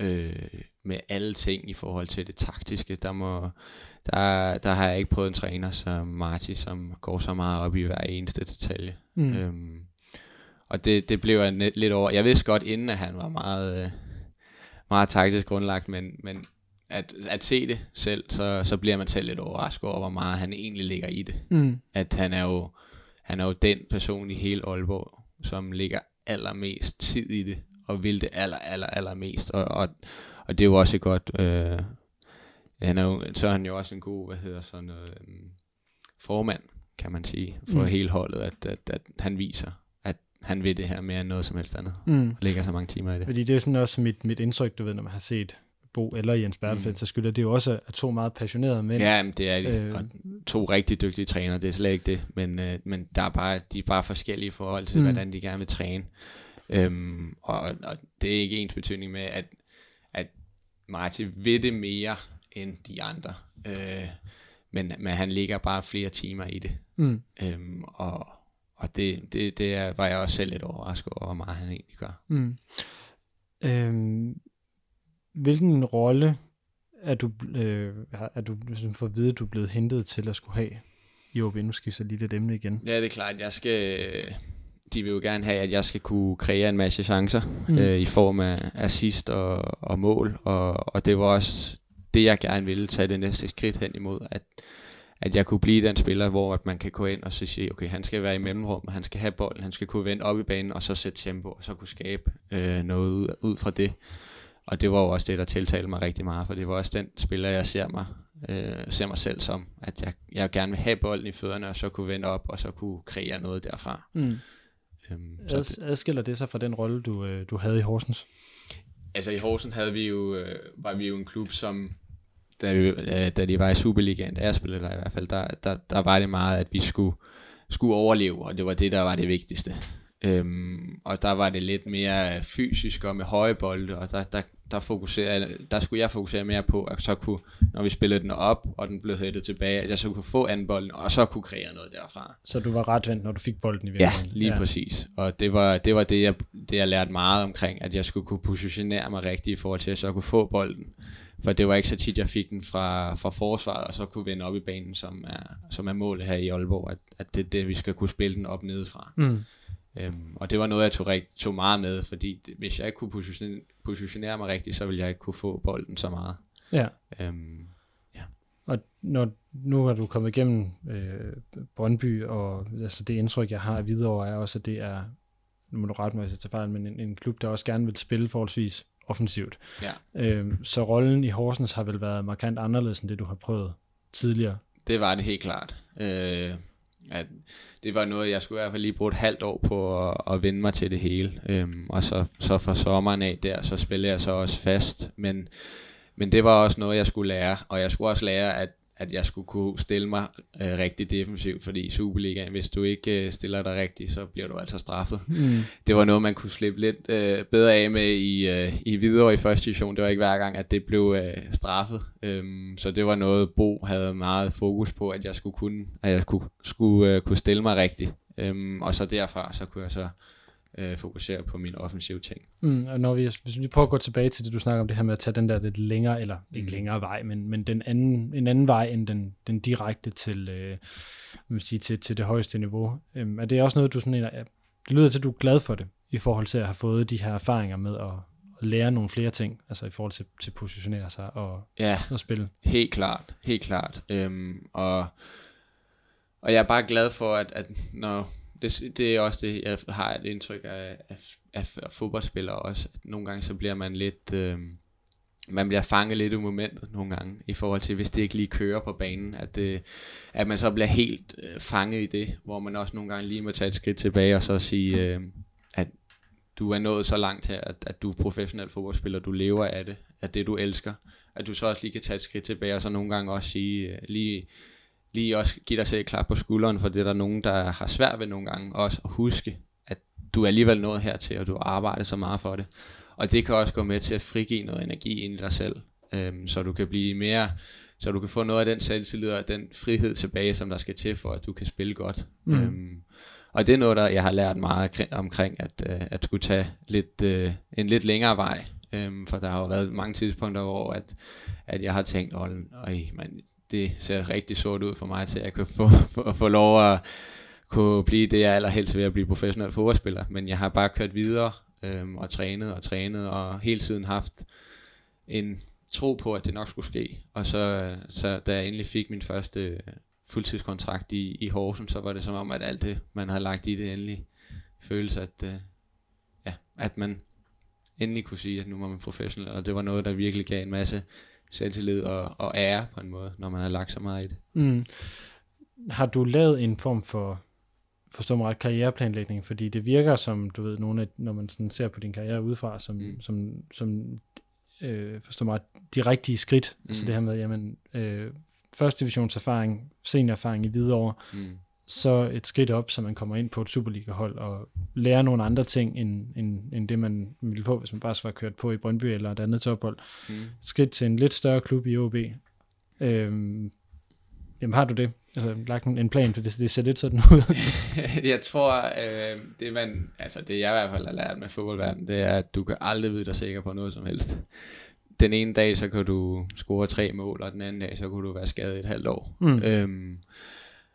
øh, med alle ting i forhold til det taktiske. Der, må, der, der har jeg ikke prøvet en træner som Marty, som går så meget op i hver eneste detalje. Mm. Øhm, og det, det blev jeg net, lidt over. Jeg vidste godt inden, at han var meget, øh, meget taktisk grundlagt, men, men at, at se det selv, så, så bliver man selv lidt overrasket over, hvor meget han egentlig ligger i det. Mm. At han er, jo, han er jo den person i hele Aalborg, som ligger allermest tid i det, og vil det aller, aller, allermest. Og, og, og det er jo også godt... Øh, han er jo, så er han jo også en god, hvad hedder sådan noget, um, formand, kan man sige, for mm. hele holdet, at, at, at han viser, han vil det her mere end noget som helst andet. Mm. Og lægger så mange timer i det. Fordi det er sådan også mit, mit indtryk, du ved, når man har set Bo eller Jens Bertelfeldt, mm. så skylder det jo også at to meget passionerede mænd. Ja, men det er de. Øh, og to rigtig dygtige trænere, det er slet ikke det. Men, øh, men der er bare, de er bare forskellige i forhold til, mm. hvordan de gerne vil træne. Øhm, og, og det er ikke ens betydning med, at, at Martin ved det mere end de andre. Øh, men, men han ligger bare flere timer i det. Mm. Øhm, og og det, det, det er, var jeg også selv lidt overrasket over, hvor meget han egentlig gør. Mm. Øhm, hvilken rolle er du, øh, er du ligesom for at vide, du er blevet hentet til at skulle have i OB? Nu skifter lige lidt emne igen. Ja, det er klart. Jeg skal, de vil jo gerne have, at jeg skal kunne kreere en masse chancer mm. øh, i form af assist og, og mål. Og, og det var også det, jeg gerne ville tage det næste skridt hen imod. At, at jeg kunne blive den spiller, hvor at man kan gå ind og så sige, okay, han skal være i mellemrum, han skal have bolden, han skal kunne vende op i banen, og så sætte tempo, og så kunne skabe øh, noget ud, ud fra det. Og det var jo også det, der tiltalte mig rigtig meget, for det var også den spiller, jeg ser mig, øh, ser mig selv som, at jeg, jeg gerne vil have bolden i fødderne, og så kunne vende op, og så kunne kreere noget derfra. Mm. Øhm, så Ad, adskiller det sig fra den rolle, du, øh, du havde i Horsens? Altså i Horsens havde vi jo, øh, var vi jo en klub, som da, vi, da de var i Superligaen, da jeg spillede der i hvert fald, der, der, der var det meget, at vi skulle, skulle overleve, og det var det, der var det vigtigste. Øhm, og der var det lidt mere fysisk og med høje bolde, og der, der, der, fokuserer, der skulle jeg fokusere mere på, at så kunne, når vi spillede den op, og den blev hættet tilbage, at jeg så kunne få anden bolden, og så kunne kreere noget derfra. Så du var ret vendt, når du fik bolden i virkeligheden? Ja, lige ja. præcis. Og det var det, var det, jeg, det, jeg lærte meget omkring, at jeg skulle kunne positionere mig rigtigt i forhold til, at jeg så kunne få bolden. For det var ikke så tit, jeg fik den fra, fra forsvaret, og så kunne vende op i banen, som er, som er målet her i Aalborg, at, at det er det, vi skal kunne spille den op nedefra. Mm. Øhm, og det var noget, jeg tog, rigt, tog meget med, fordi det, hvis jeg ikke kunne positionere, positionere mig rigtigt, så ville jeg ikke kunne få bolden så meget. Ja. Øhm, ja. Og når, nu har du kommet igennem øh, Brøndby, og altså det indtryk, jeg har af Hvidovre, er også, at det er, nu må du rette mig, hvis jeg tager fejl, men en, en klub, der også gerne vil spille forholdsvis offensivt. Ja. Øhm, så rollen i Horsens har vel været markant anderledes end det, du har prøvet tidligere? Det var det helt klart. Øh, at det var noget, jeg skulle i hvert fald lige bruge et halvt år på at, at vende mig til det hele. Øhm, og så, så fra sommeren af der, så spillede jeg så også fast. Men, men det var også noget, jeg skulle lære. Og jeg skulle også lære, at at jeg skulle kunne stille mig øh, rigtig defensivt, fordi i Superligaen, hvis du ikke øh, stiller dig rigtigt, så bliver du altså straffet. Mm. Det var noget, man kunne slippe lidt øh, bedre af med i, øh, i videre i første division. Det var ikke hver gang, at det blev øh, straffet. Øhm, så det var noget, Bo havde meget fokus på, at jeg skulle kunne, at jeg skulle, skulle øh, kunne stille mig rigtigt. Øhm, og så derfra, så kunne jeg så øh, fokusere på mine offensive ting. Mm, og når vi, hvis vi prøver at gå tilbage til det, du snakker om det her med at tage den der lidt længere, eller mm. ikke længere vej, men, men den anden, en anden vej end den, den direkte til, øh, man sige, til, til det højeste niveau. Øhm, er det også noget, du sådan, er, det lyder til, at du er glad for det, i forhold til at have fået de her erfaringer med at, at lære nogle flere ting, altså i forhold til, til at positionere sig og, ja, og spille. helt klart, helt klart. Øhm, og, og jeg er bare glad for, at, at når, det, det er også det, jeg har et indtryk af, af, af, af fodboldspillere også. At nogle gange så bliver man lidt... Øh, man bliver fanget lidt i momentet nogle gange, i forhold til, hvis det ikke lige kører på banen, at, øh, at man så bliver helt øh, fanget i det, hvor man også nogle gange lige må tage et skridt tilbage og så sige, øh, at du er nået så langt her, at, at du er professionel fodboldspiller, du lever af det, at det du elsker, at du så også lige kan tage et skridt tilbage, og så nogle gange også sige, øh, lige lige også give dig selv et klap på skulderen, for det er der nogen, der har svært ved nogle gange også at huske, at du er alligevel nået hertil, og du har arbejdet så meget for det. Og det kan også gå med til at frigive noget energi ind i dig selv, øhm, så du kan blive mere, så du kan få noget af den selvtillid og den frihed tilbage, som der skal til for, at du kan spille godt. Mm. Øhm, og det er noget, der jeg har lært meget omkring, at, øh, at skulle tage lidt, øh, en lidt længere vej, Øhm, for der har jo været mange tidspunkter, hvor at, at jeg har tænkt, åh, man, det ser rigtig sort ud for mig til, at jeg kan få, (laughs) få, få lov at kunne blive det, jeg allerhelst vil at blive professionel fodboldspiller. Men jeg har bare kørt videre øhm, og trænet og trænet, og hele tiden haft en tro på, at det nok skulle ske. Og så, så da jeg endelig fik min første fuldtidskontrakt i, i Horsen, så var det som om, at alt det, man havde lagt i det endelig føles, at, øh, ja, at man endelig kunne sige, at nu var man professionel, og det var noget, der virkelig gav en masse selvtillid og, og ære på en måde, når man har lagt så meget i det. Mm. Har du lavet en form for forstå mig ret, karriereplanlægning, fordi det virker som, du ved, nogle af, når man sådan ser på din karriere udefra, som, mm. som, som øh, forstå mig de rigtige skridt, altså mm. altså det her med, jamen, øh, første divisionserfaring, seniorerfaring i Hvidovre, mm så et skridt op, så man kommer ind på et Superliga-hold og lærer nogle andre ting, end, end, end det man ville få, hvis man bare var kørt på i Brøndby eller et andet tophold. Mm. skridt til en lidt større klub i OB. Øhm, jamen har du det? Altså lagt en, en plan, for det, det ser lidt sådan ud. (laughs) jeg tror, øh, det man, altså det jeg i hvert fald har lært med fodboldverdenen, det er, at du kan aldrig vide dig sikker på noget som helst. Den ene dag, så kan du score tre mål, og den anden dag, så kunne du være skadet et halvt år. Mm. Øhm,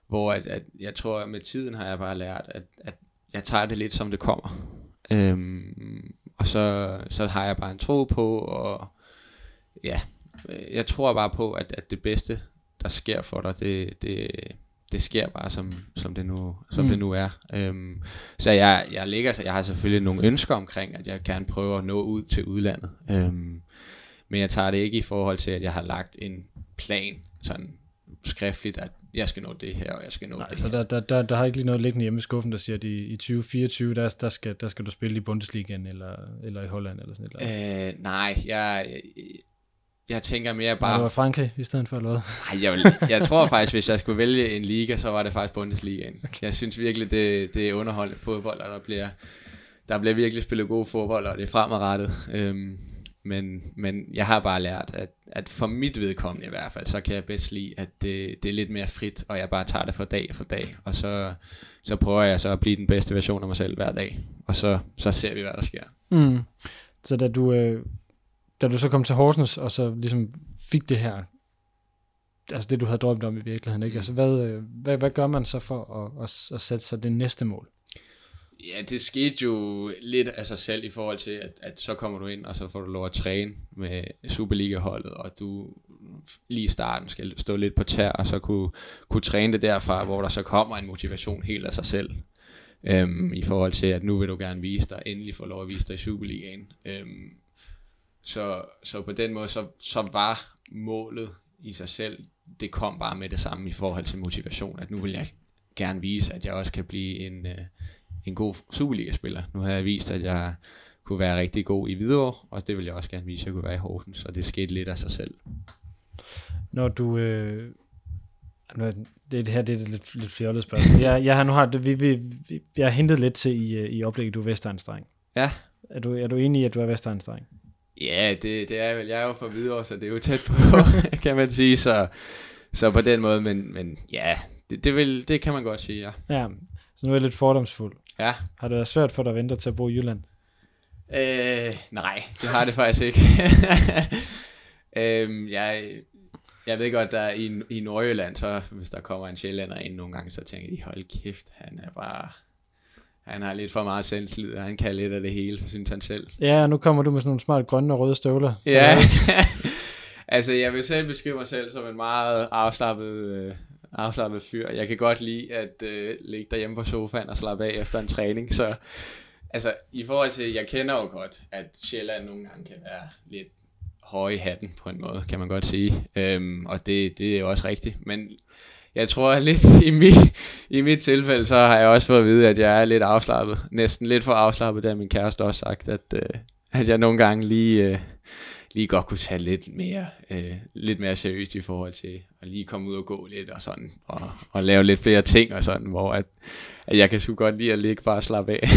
hvor at, at jeg tror, at med tiden har jeg bare lært, at, at jeg tager det lidt som det kommer. Øhm, og så, så har jeg bare en tro på, og ja, jeg tror bare på, at, at det bedste, der sker for dig, det, det, det sker bare, som, som, det, nu, som mm. det nu er. Øhm, så jeg, jeg ligger, så jeg har selvfølgelig nogle ønsker omkring, at jeg gerne prøver at nå ud til udlandet. Øhm, men jeg tager det ikke i forhold til, at jeg har lagt en plan sådan skriftligt, at jeg skal nå det her, og jeg skal nå Nej, det så her. Der, der, der, der har ikke lige noget liggende hjemme i skuffen, der siger, at i, i 2024, der, der, skal, der skal du spille i Bundesligaen, eller, eller i Holland, eller sådan noget. Øh, nej, jeg, jeg, jeg tænker mere bare... Nej, det var Frankrig i stedet for, eller hvad? (laughs) Nej, jeg, vil, jeg tror faktisk, hvis jeg skulle vælge en liga, så var det faktisk Bundesligaen. Okay. Jeg synes virkelig, det, det er underholdende fodbold, og der bliver, der bliver virkelig spillet god fodbold, og det er fremadrettet. Øhm, men, men jeg har bare lært, at, at for mit vedkommende i hvert fald, så kan jeg bedst lide, at det, det er lidt mere frit, og jeg bare tager det for dag for dag, og så, så prøver jeg så at blive den bedste version af mig selv hver dag, og så, så ser vi, hvad der sker. Mm. Så da du, øh, da du så kom til Horsens, og så ligesom fik det her, altså det du havde drømt om i virkeligheden, ikke? Mm. Altså hvad, øh, hvad, hvad gør man så for at, at, at sætte sig det næste mål? Ja, det skete jo lidt af sig selv i forhold til, at, at så kommer du ind, og så får du lov at træne med Superliga-holdet, og du lige i starten skal stå lidt på tær, og så kunne, kunne træne det derfra, hvor der så kommer en motivation helt af sig selv. Øhm, I forhold til, at nu vil du gerne vise dig, endelig få lov at vise dig i Superligaen. Øhm, så, så på den måde, så, så var målet i sig selv, det kom bare med det samme i forhold til motivation, at nu vil jeg gerne vise, at jeg også kan blive en, øh, en god Superliga-spiller. Nu har jeg vist, at jeg kunne være rigtig god i Hvidovre, og det vil jeg også gerne vise, at jeg kunne være i Horsens, så det skete lidt af sig selv. Når du... Øh, det, her det er lidt, lidt fjollet spørgsmål. Jeg, jeg har nu har, det, vi, vi, vi, jeg har hentet lidt til i, øh, i oplægget, du er Vestegnsdreng. Ja. Er du, er du enig i, at du er Vestegnsdreng? Ja, det, det er vel. Jeg er jo fra Hvidovre, så det er jo tæt på, (laughs) kan man sige. Så, så på den måde, men, men ja, det, det, vil, det kan man godt sige, ja. Ja, så nu er jeg lidt fordomsfuld. Ja. Har det været svært for dig at vente til at bo i Jylland? Øh, nej, det har det faktisk ikke. (laughs) øhm, jeg, jeg ved godt, der i, i Nordjylland, så hvis der kommer en sjællander ind nogle gange, så tænker de, hold kæft, han er bare... Han har lidt for meget selvslid, og han kan lidt af det hele, synes han selv. Ja, nu kommer du med sådan nogle smart grønne og røde støvler. Ja, (laughs) altså jeg vil selv beskrive mig selv som en meget afslappet øh, afslappet fyr. Jeg kan godt lide at øh, ligge derhjemme på sofaen og slappe af efter en træning, så altså i forhold til, jeg kender jo godt, at Sjælland nogle gange kan være lidt høje i hatten på en måde, kan man godt sige. Øhm, og det, det er jo også rigtigt. Men jeg tror at lidt (laughs) i mit, i mit tilfælde, så har jeg også fået at vide, at jeg er lidt afslappet. Næsten lidt for afslappet, da min kæreste også sagt, at, øh, at jeg nogle gange lige... Øh, lige godt kunne tage lidt mere, øh, lidt mere seriøst i forhold til at lige komme ud og gå lidt og sådan, og, og lave lidt flere ting og sådan, hvor at, at jeg kan sgu godt lide at ligge bare og slappe af. (laughs)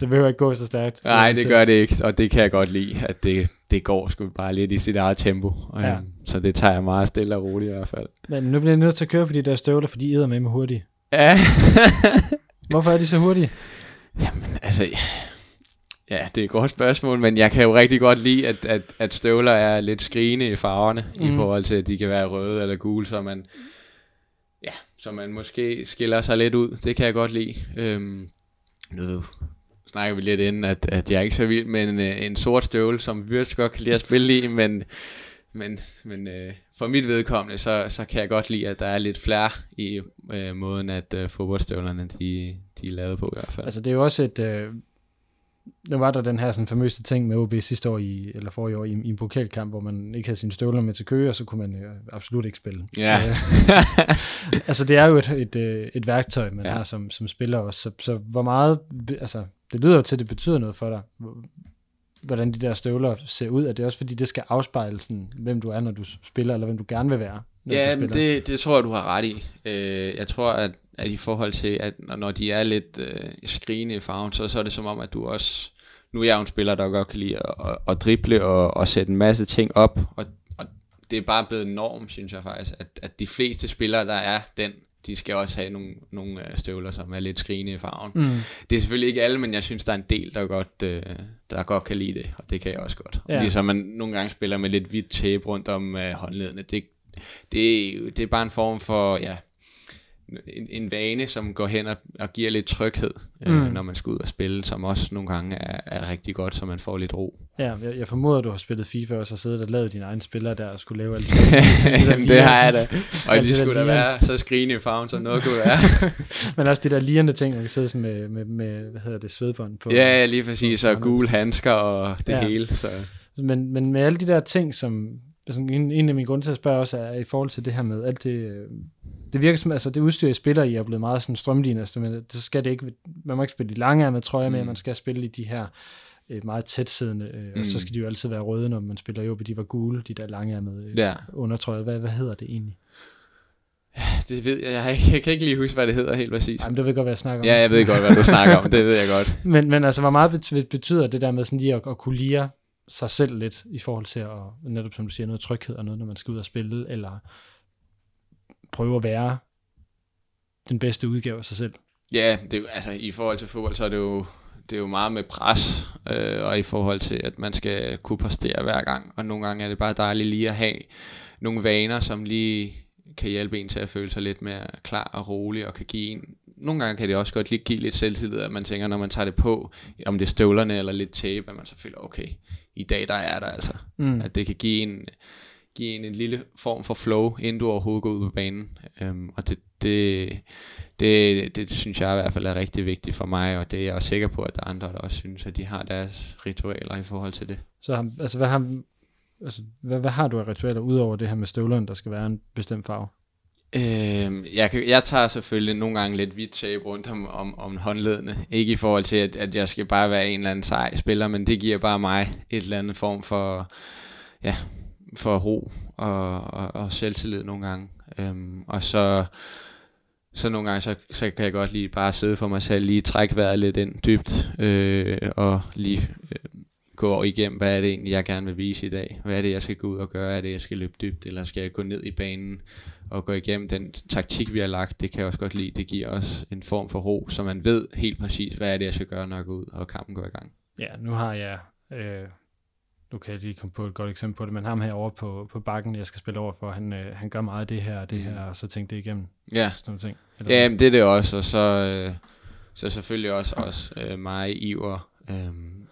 det behøver ikke gå så stærkt. Nej, det gør det ikke, og det kan jeg godt lide, at det, det går sgu bare lidt i sit eget tempo. Ja. Um, så det tager jeg meget stille og roligt i hvert fald. Men nu bliver jeg nødt til at køre på de der støvler, for de æder med med hurtigt. Ja. (laughs) Hvorfor er de så hurtige? Jamen, altså, Ja, det er et godt spørgsmål, men jeg kan jo rigtig godt lide, at, at, at støvler er lidt skrigende i farverne, mm. i Mhm. forhold til, at de kan være røde eller gule, så man, ja, så man måske skiller sig lidt ud. Det kan jeg godt lide. Øhm, nu snakker vi lidt inden, at, at jeg er ikke så vild med en, øh, en sort støvle, som virkelig godt kan lide at spille i, men, men, men øh, for mit vedkommende, så, så kan jeg godt lide, at der er lidt flere i øh, måden, at øh, fodboldstøvlerne, de, de er lavet på i hvert fald. Altså det er jo også et... Øh, nu var der den her sådan famøse ting med OB sidste år, i, eller forrige år, i, i en pokalkamp, hvor man ikke havde sine støvler med til Køge, og så kunne man øh, absolut ikke spille. Ja. Øh, (laughs) altså det er jo et, et, øh, et værktøj, man Ja. har som, som spiller også. Så, så hvor meget... Altså, det lyder jo til, at det betyder noget for dig, hvor- hvordan de der støvler ser ud. Er det også fordi, det skal afspejle, sådan, hvem du er, når du spiller, eller hvem du gerne vil være, Ja, men det, det tror jeg, du har ret i. Øh, jeg tror, at, at i forhold til, at når- når de er lidt øh, skrigende i farven, så, så er det som om, at du også... Nu er jeg jo en spiller, der godt kan lide at, at, at drible og, og sætte en masse ting op, og, og det er bare blevet norm, synes jeg faktisk, at, at de fleste spillere, der er den, de skal også have nogle, nogle øh, støvler, som er lidt skrigende i farven. Mm. Det er selvfølgelig ikke alle, men jeg synes, der er en del, der godt, øh, der godt kan lide det, og det kan jeg også godt. Ja. Ligesom man nogle gange spiller med lidt hvidt tape rundt om øh, håndledene. Det, det, det er bare en form for, ja, en, en vane, som går hen og, og giver lidt tryghed, øh, Mm. når man skal ud og spille, som også nogle gange er, er rigtig godt, så man får lidt ro. Ja, jeg, jeg formoder, at du har spillet FIFA og siddet og lavet dine egne spillere der, og skulle lave alt Jamen, (laughs) det har jeg da. (laughs) Og de det skulle da være så skrigende i farven, som noget kunne være. (laughs) Men også de der lirende ting, man kan sidde med, med, med, hvad hedder det, svedbånd på. ja, ja, lige præcis. Og gule handsker og det Ja. hele. Så. Men, men med alle de der ting, som altså en, en af mine grunde til at spørge også er i forhold til det her med alt det, øh, det virker som, altså det udstyr, I spiller i, er blevet meget sådan strømlignet, altså, men det skal det ikke, man må ikke spille i lange med trøjer med, Mm. man skal spille i de her øh, meget tætsiddende, øh, og Mm. så skal de jo altid være røde, når man spiller jo, de var gule, de der lange med øh, Ja. undertrøjer. Hvad, hvad hedder det egentlig? Det ved jeg. Jeg, ikke, jeg kan ikke lige huske, hvad det hedder helt præcis. Jamen, det ved jeg godt, hvad jeg snakker om. Ja, jeg ved godt, hvad du snakker om. Det ved jeg godt. (laughs) Men, men altså, hvor meget bet- betyder det der med sådan lige at, at kunne lire sig selv lidt i forhold til at, netop som du siger, noget tryghed og noget, når man skal ud og spille, eller prøve at være den bedste udgave af sig selv? Ja, det, er jo- altså i forhold til fodbold, så er det jo, det er jo meget med pres, øh, og i forhold til, at man skal kunne præstere hver gang. Og nogle gange er det bare dejligt lige at have nogle vaner, som lige kan hjælpe en til at føle sig lidt mere klar og rolig, og kan give en... Nogle gange kan det også godt lige give lidt selvtillid, at man tænker, når man tager det på, om det er støvlerne eller lidt tape, at man så føler, okay, i dag der er der altså. Mm. At det kan give en, give en en lille form for flow, inden du overhovedet går ud på banen. Øhm, og det, det, det, det synes jeg i hvert fald er rigtig vigtigt for mig, og det er jeg også sikker på, at der er andre, der også synes, at de har deres ritualer i forhold til det. Så har- altså, hvad har, altså, hvad, hvad har du af ritualer, udover det her med støvlerne, der skal være en bestemt farve? Øh, jeg, kan, jeg tager selvfølgelig nogle gange lidt hvidt tape rundt om, om, om håndledene. Ikke i forhold til, at, at jeg skal bare være en eller anden sej spiller, men det giver bare mig et eller andet form for, ja, for ro og, og, og selvtillid nogle gange. Øhm, og så, så nogle gange, så, så kan jeg godt lige bare sidde for mig selv, lige trække vejret lidt ind dybt, øh, og lige øh, gå igennem, hvad er det egentlig, jeg gerne vil vise i dag? Hvad er det, jeg skal gå ud og gøre? Er det, jeg skal løbe dybt, eller skal jeg gå ned i banen og gå igennem den taktik, vi har lagt? Det kan jeg også godt lide. Det giver også en form for ro, så man ved helt præcis, hvad er det, jeg skal gøre, når jeg går ud, og kampen går i gang. Ja, nu har jeg, øh, nu kan jeg lige komme på et godt eksempel på det, men ham herovre på, på bakken, jeg skal spille over for, han, øh, han gør meget af det her og det Mm. her, og så tænkte det igennem. Ja, Sådan nogle ting. Eller Ja, men det er det også, og så, øh, så selvfølgelig også, også øh, mig, Iver, øh,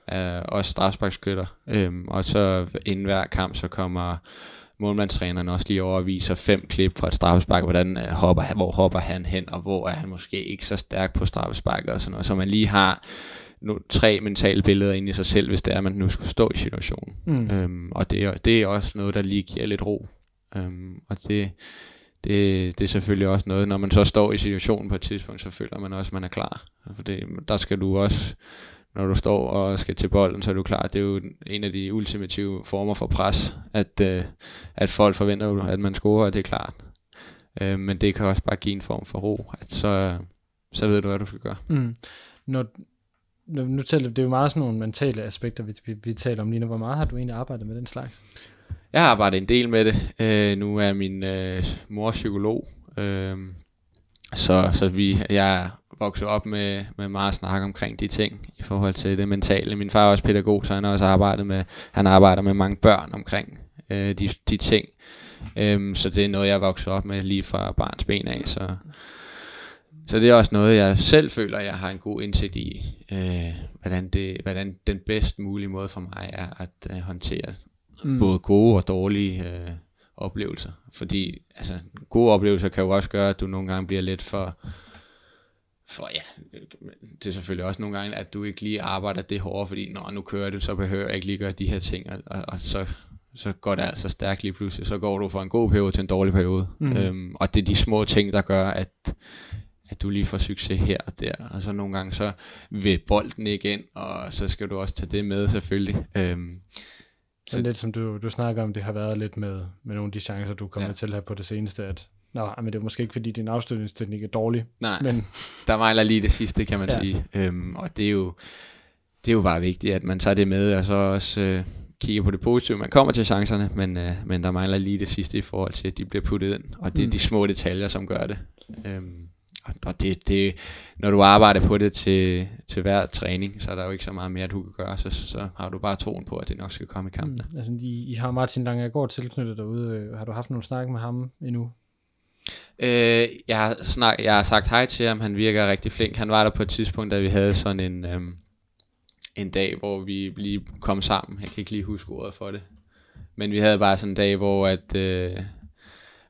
er også strafsparkskytter. Øh, og så inden hver kamp, så kommer målmandstræneren også lige over og viser fem klip fra et straffespark, hvordan øh, hopper, han- hvor hopper han hen, og hvor er han måske ikke så stærk på straffesparket og sådan noget. Så man lige har nu, tre mentale billeder ind i sig selv, hvis det er, at man nu skulle stå i situationen. Mm. Øhm, og det er, det er også noget, der lige giver lidt ro. Øhm, og det, det, det er selvfølgelig også noget, når man så står i situationen på et tidspunkt, så føler man også, at man er klar. For det, der skal du også, når du står og skal til bolden, så er du klar. Det er jo en af de ultimative former for pres, at, øh, at folk forventer, at man scorer, og det er klart. Øh, men det kan også bare give en form for ro, at så, så ved du, hvad du skal gøre. Mm. Når, når, nu taler, det er jo meget sådan nogle mentale aspekter, vi, vi, vi taler om lige nu. Hvor meget har du egentlig arbejdet med den slags? Jeg har arbejdet en del med det. Øh, nu er min øh, mor psykolog, øh, så, så vi, jeg vokset op med, med meget snak omkring de ting i forhold til det mentale. Min far er også pædagog, så han har også arbejdet med, han arbejder med mange børn omkring øh, de, de ting. Øhm, så det er noget, jeg er vokset op med lige fra barns ben af. Så, så det er også noget, jeg selv føler, jeg har en god indsigt i, øh, hvordan, det, hvordan den bedst mulige måde for mig er at øh, håndtere mm. både gode og dårlige øh, oplevelser. Fordi altså, gode oplevelser kan jo også gøre, at du nogle gange bliver lidt for for ja, det er selvfølgelig også nogle gange, at du ikke lige arbejder det hårdt, fordi når nu kører du, så behøver jeg ikke lige gøre de her ting, og, og, og så, så går det altså stærkt lige pludselig, så går du fra en god periode til en dårlig periode. Mm. Øhm, og det er de små ting, der gør, at, at du lige får succes her og der, og så nogle gange så vil bolden ikke ind, og så skal du også tage det med selvfølgelig. Øhm, så lidt som du, du snakker om, det har været lidt med, med nogle af de chancer, du kommer ja. til her på det seneste, at Nå, men det er måske ikke, fordi din afslutningsteknik er dårlig. Nej, men... (laughs) der mangler lige det sidste, kan man ja. sige. Øhm, og det er, jo, det er jo bare vigtigt, at man tager det med, og så også øh, kigger på det positive. Man kommer til chancerne, men, øh, men der mangler lige det sidste i forhold til, at de bliver puttet ind. Og det er mm. de små detaljer, som gør det. Øhm, og det, det, når du arbejder på det til, til hver træning, så er der jo ikke så meget mere, du kan gøre, så, så har du bare troen på, at det nok skal komme i kampen. Mm, altså, I, I har Martin går tilknyttet derude. Har du haft nogle snak med ham endnu? Øh, jeg, har snak, jeg har sagt hej til ham, han virker rigtig flink. Han var der på et tidspunkt, da vi havde sådan en, øhm, en dag, hvor vi lige kom sammen. Jeg kan ikke lige huske ordet for det. Men vi havde bare sådan en dag, hvor at... Øh,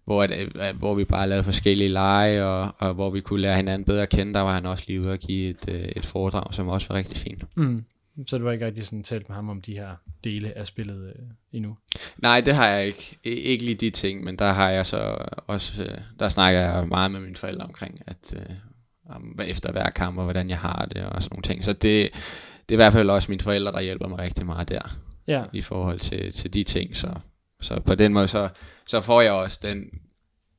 hvor, at, at, hvor vi bare lavede forskellige lege, og, og hvor vi kunne lære hinanden bedre at kende, der var han også lige ude og give et, øh, et foredrag, som også var rigtig fint. Mm. Så du har ikke rigtig sådan talt med ham om de her dele af spillet øh, endnu? Nej, det har jeg ikke. Ikke lige de ting, men der har jeg så også, øh, der snakker jeg meget med mine forældre omkring, at øh, om, efter hver kamp, og hvordan jeg har det, og sådan nogle ting. Så det, det er i hvert fald også mine forældre, der hjælper mig rigtig meget der, ja. i forhold til, til de ting. Så, så på den måde, så, så får jeg også den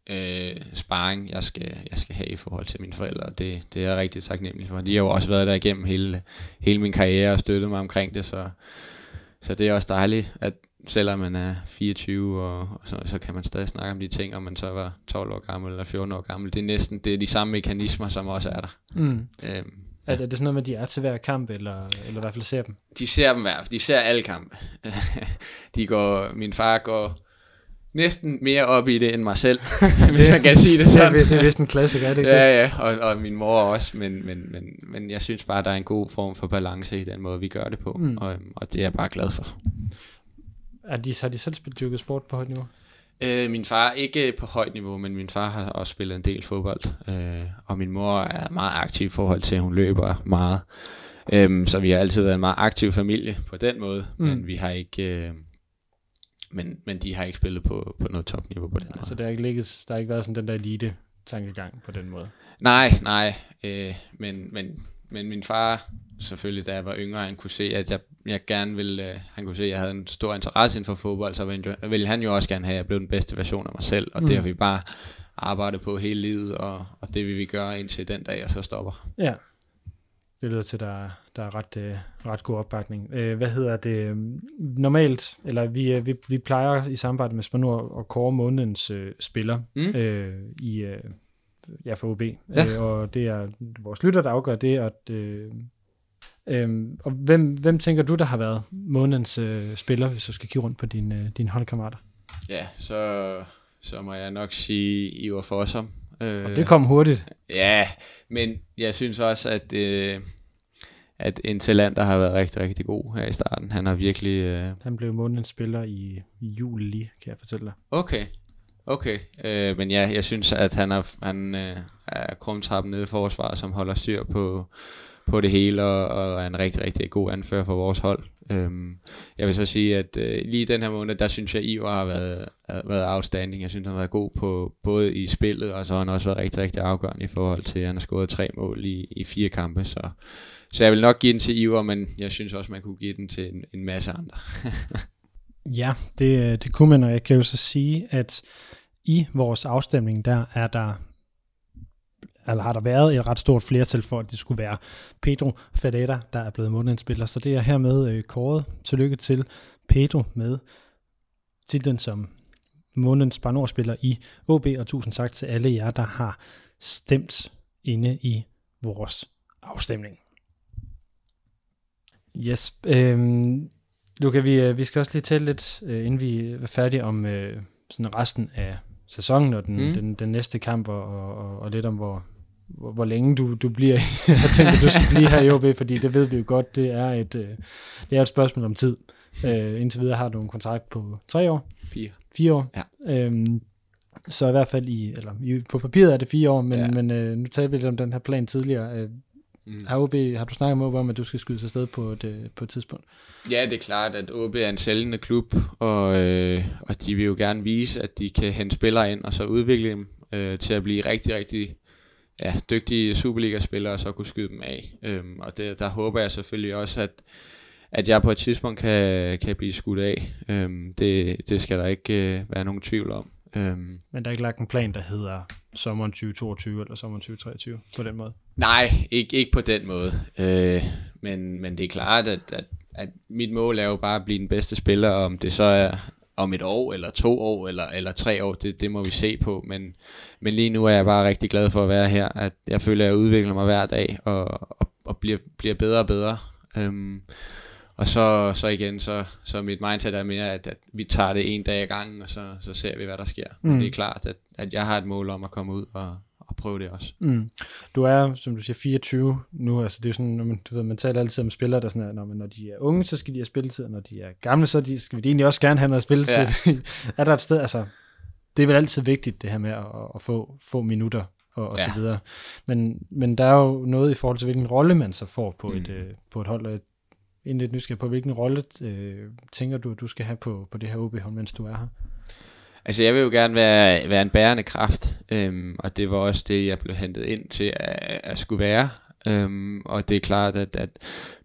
øh, sparring, jeg skal, jeg skal have i forhold til mine forældre. Det, det er jeg rigtig taknemmelig for. De har jo også været der igennem hele, hele min karriere og støttet mig omkring det, så, så det er også dejligt, at selvom man er 24, og, og så, så kan man stadig snakke om de ting, om man så var 12 år gammel eller 14 år gammel. Det er næsten det er de samme mekanismer, som også er der. Mm. Øhm, er, det, er det sådan noget med, at de er til hver kamp, eller, eller i hvert fald ser dem? De ser dem hver, de ser alle kampe. (laughs) de går, min far går næsten mere op i det end mig selv, (laughs) hvis man kan sige det sådan. det, er, det er vist en klassiker, er det ikke Ja, ja, og, og min mor også, men, men, men, men jeg synes bare, der er en god form for balance i den måde, vi gør det på, mm. og, og det er jeg bare glad for. Er de, har de selv spillet dyrket sport på højt niveau? Øh, min far ikke på højt niveau, men min far har også spillet en del fodbold, øh, og min mor er meget aktiv i forhold til, at hun løber meget. Øh, så vi har altid været en meget aktiv familie på den måde, mm. men vi har ikke... Øh, men, men de har ikke spillet på, på noget topniveau på den måde. Så der har ikke, ligget, der har ikke været sådan den der elite tankegang på den måde? Nej, nej. Øh, men, men, men min far, selvfølgelig da jeg var yngre, han kunne se, at jeg, jeg gerne ville, øh, han kunne se, at jeg havde en stor interesse inden for fodbold, så ville, ville han jo også gerne have, at jeg blev den bedste version af mig selv, og mm. det har vi bare arbejdet på hele livet, og, og det vil vi gøre indtil den dag, og så stopper. Ja, det lyder til, at der, der er ret, øh, ret god opbakning. Øh, hvad hedder det? Normalt, eller vi, øh, vi, vi plejer i samarbejde med Spanor at kåre månedens øh, spiller mm. øh, i øh, ja, for OB. Ja. Øh, og det er vores lytter, der afgør det. At, øh, øh, og hvem, hvem tænker du, der har været månedens øh, spiller, hvis du skal kigge rundt på dine, øh, dine holdkammerater? Ja, så, så må jeg nok sige Ivar Fossum. Øh, og det kom hurtigt. Ja, men jeg synes også, at, øh, at der har været rigtig, rigtig god her i starten. Han har virkelig... Øh... Han blev månedens spiller i, i juli, kan jeg fortælle dig. Okay, okay. Øh, men ja, jeg synes, at han er, han, øh, er krumtrappen nede i forsvaret, som holder styr på, på det hele, og, og er en rigtig, rigtig god anfører for vores hold. Øhm, jeg vil så sige, at øh, lige den her måned, der synes jeg, Ivar har været, har været outstanding. Jeg synes, han har været god på både i spillet, og så har han også været rigtig, rigtig afgørende i forhold til, at han har scoret tre mål i, i fire kampe. Så, så jeg vil nok give den til Ivar, men jeg synes også, man kunne give den til en, en masse andre. (laughs) ja, det, det kunne man, og jeg kan jo så sige, at i vores afstemning, der er der eller har der været et ret stort flertal for, at det skulle være Pedro Fadeta, der er blevet månedsspiller. Så det er hermed øh, kåret. Tillykke til Pedro med titlen som månedens barnårspiller i OB, og tusind tak til alle jer, der har stemt inde i vores afstemning. Yes. Øhm, Luca, vi, øh, vi skal også lige tale lidt, øh, inden vi er færdige, om øh, sådan resten af sæsonen og den, mm. den, den næste kamp, og, og, og lidt om, hvor, hvor, hvor længe du, du bliver. (laughs) Jeg tænkte, du skal blive her i OB, fordi det ved vi jo godt, det er et, øh, det er et spørgsmål om tid. Øh, indtil videre har du en kontrakt på tre år. Fire. Fire år. Ja. Øhm, så i hvert fald i, eller i, på papiret er det fire år, men. Ja. men øh, nu talte vi lidt om den her plan tidligere. Øh, Mm. har, OB, har du snakket med OB om, at du skal skyde sig sted på et, øh, på et tidspunkt? Ja, det er klart, at OB er en sælgende klub, og, øh, og de vil jo gerne vise, at de kan hente spillere ind, og så udvikle dem øh, til at blive rigtig, rigtig ja, dygtige Superliga-spillere, og så kunne skyde dem af. Øhm, og det, der håber jeg selvfølgelig også, at, at jeg på et tidspunkt kan, kan blive skudt af. Øhm, det, det skal der ikke øh, være nogen tvivl om. Øhm, Men der er ikke lagt en plan, der hedder sommeren 2022 eller sommeren 2023 på den måde? Nej, ikke, ikke på den måde. Øh, men, men det er klart, at, at, at mit mål er jo bare at blive den bedste spiller, om det så er om et år, eller to år, eller, eller tre år, det, det må vi se på. Men, men lige nu er jeg bare rigtig glad for at være her. At jeg føler, at jeg udvikler mig hver dag, og, og, og bliver, bliver bedre og bedre. Øhm, og så, så igen, så, så mit mindset er mere, at, at vi tager det en dag ad gangen, og så, så ser vi, hvad der sker. Mm. Men det er klart, at, at jeg har et mål om at komme ud og, og prøve det også. Mm. Du er, som du siger, 24 nu. Altså, det er sådan, når man, du ved, man taler altid om spillere, der sådan, er, når, man, når de er unge, så skal de have spilletid, og når de er gamle, så de, skal vi egentlig også gerne have noget spilletid. Ja. (laughs) er der et sted, altså, det er vel altid vigtigt, det her med at, at få, få minutter og, og ja. så videre. Men, men der er jo noget i forhold til, hvilken rolle man så får på, mm. et, øh, på et hold. Og egentlig lidt nysgerrig på, hvilken rolle øh, tænker du, du skal have på, på det her OB-hold, mens du er her? Altså, jeg vil jo gerne være, være en bærende kraft, øhm, og det var også det, jeg blev hentet ind til at, at skulle være. Øhm, og det er klart, at, at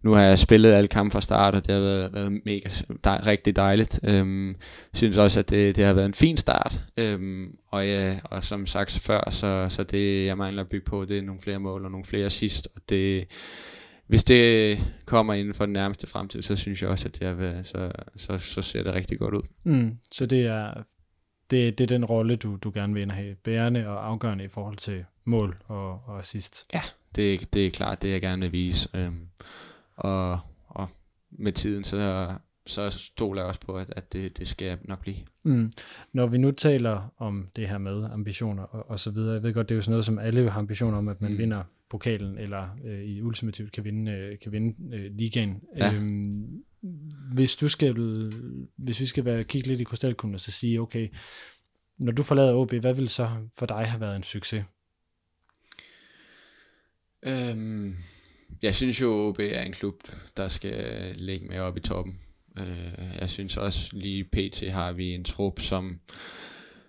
nu har jeg spillet alle kampe fra start, og det har været, været mega dej, rigtig dejligt. Øhm, synes også, at det, det har været en fin start. Øhm, og, ja, og som sagt før, så, så det, jeg mangler at bygge på, det er nogle flere mål og nogle flere sidst. Og det, hvis det kommer inden for den nærmeste fremtid, så synes jeg også, at det har været, så, så, så ser det rigtig godt ud. Mm. Så det er, det, det er den rolle, du, du gerne vil have. Bærende og afgørende i forhold til mål og, og assist. det, det er klart det, jeg gerne vil vise. Øhm, og, og med tiden, så, så stoler jeg også på, at, at det, det skal nok blive. Mm. Når vi nu taler om det her med ambitioner og, og så videre, jeg ved godt, det er jo sådan noget, som alle har ambitioner om, at man. Mm. vinder pokalen, eller øh, i ultimativt kan vinde, øh, kan vinde øh, ligaen. Ja. Øhm, hvis du skal, hvis vi skal være kigge lidt i krystalkuglen og så sige, okay, når du forlader OB, hvad vil så for dig have været en succes? Øhm, jeg synes jo, OB er en klub, der skal ligge med op i toppen. Øh, jeg synes også, lige pt. har vi en trup, som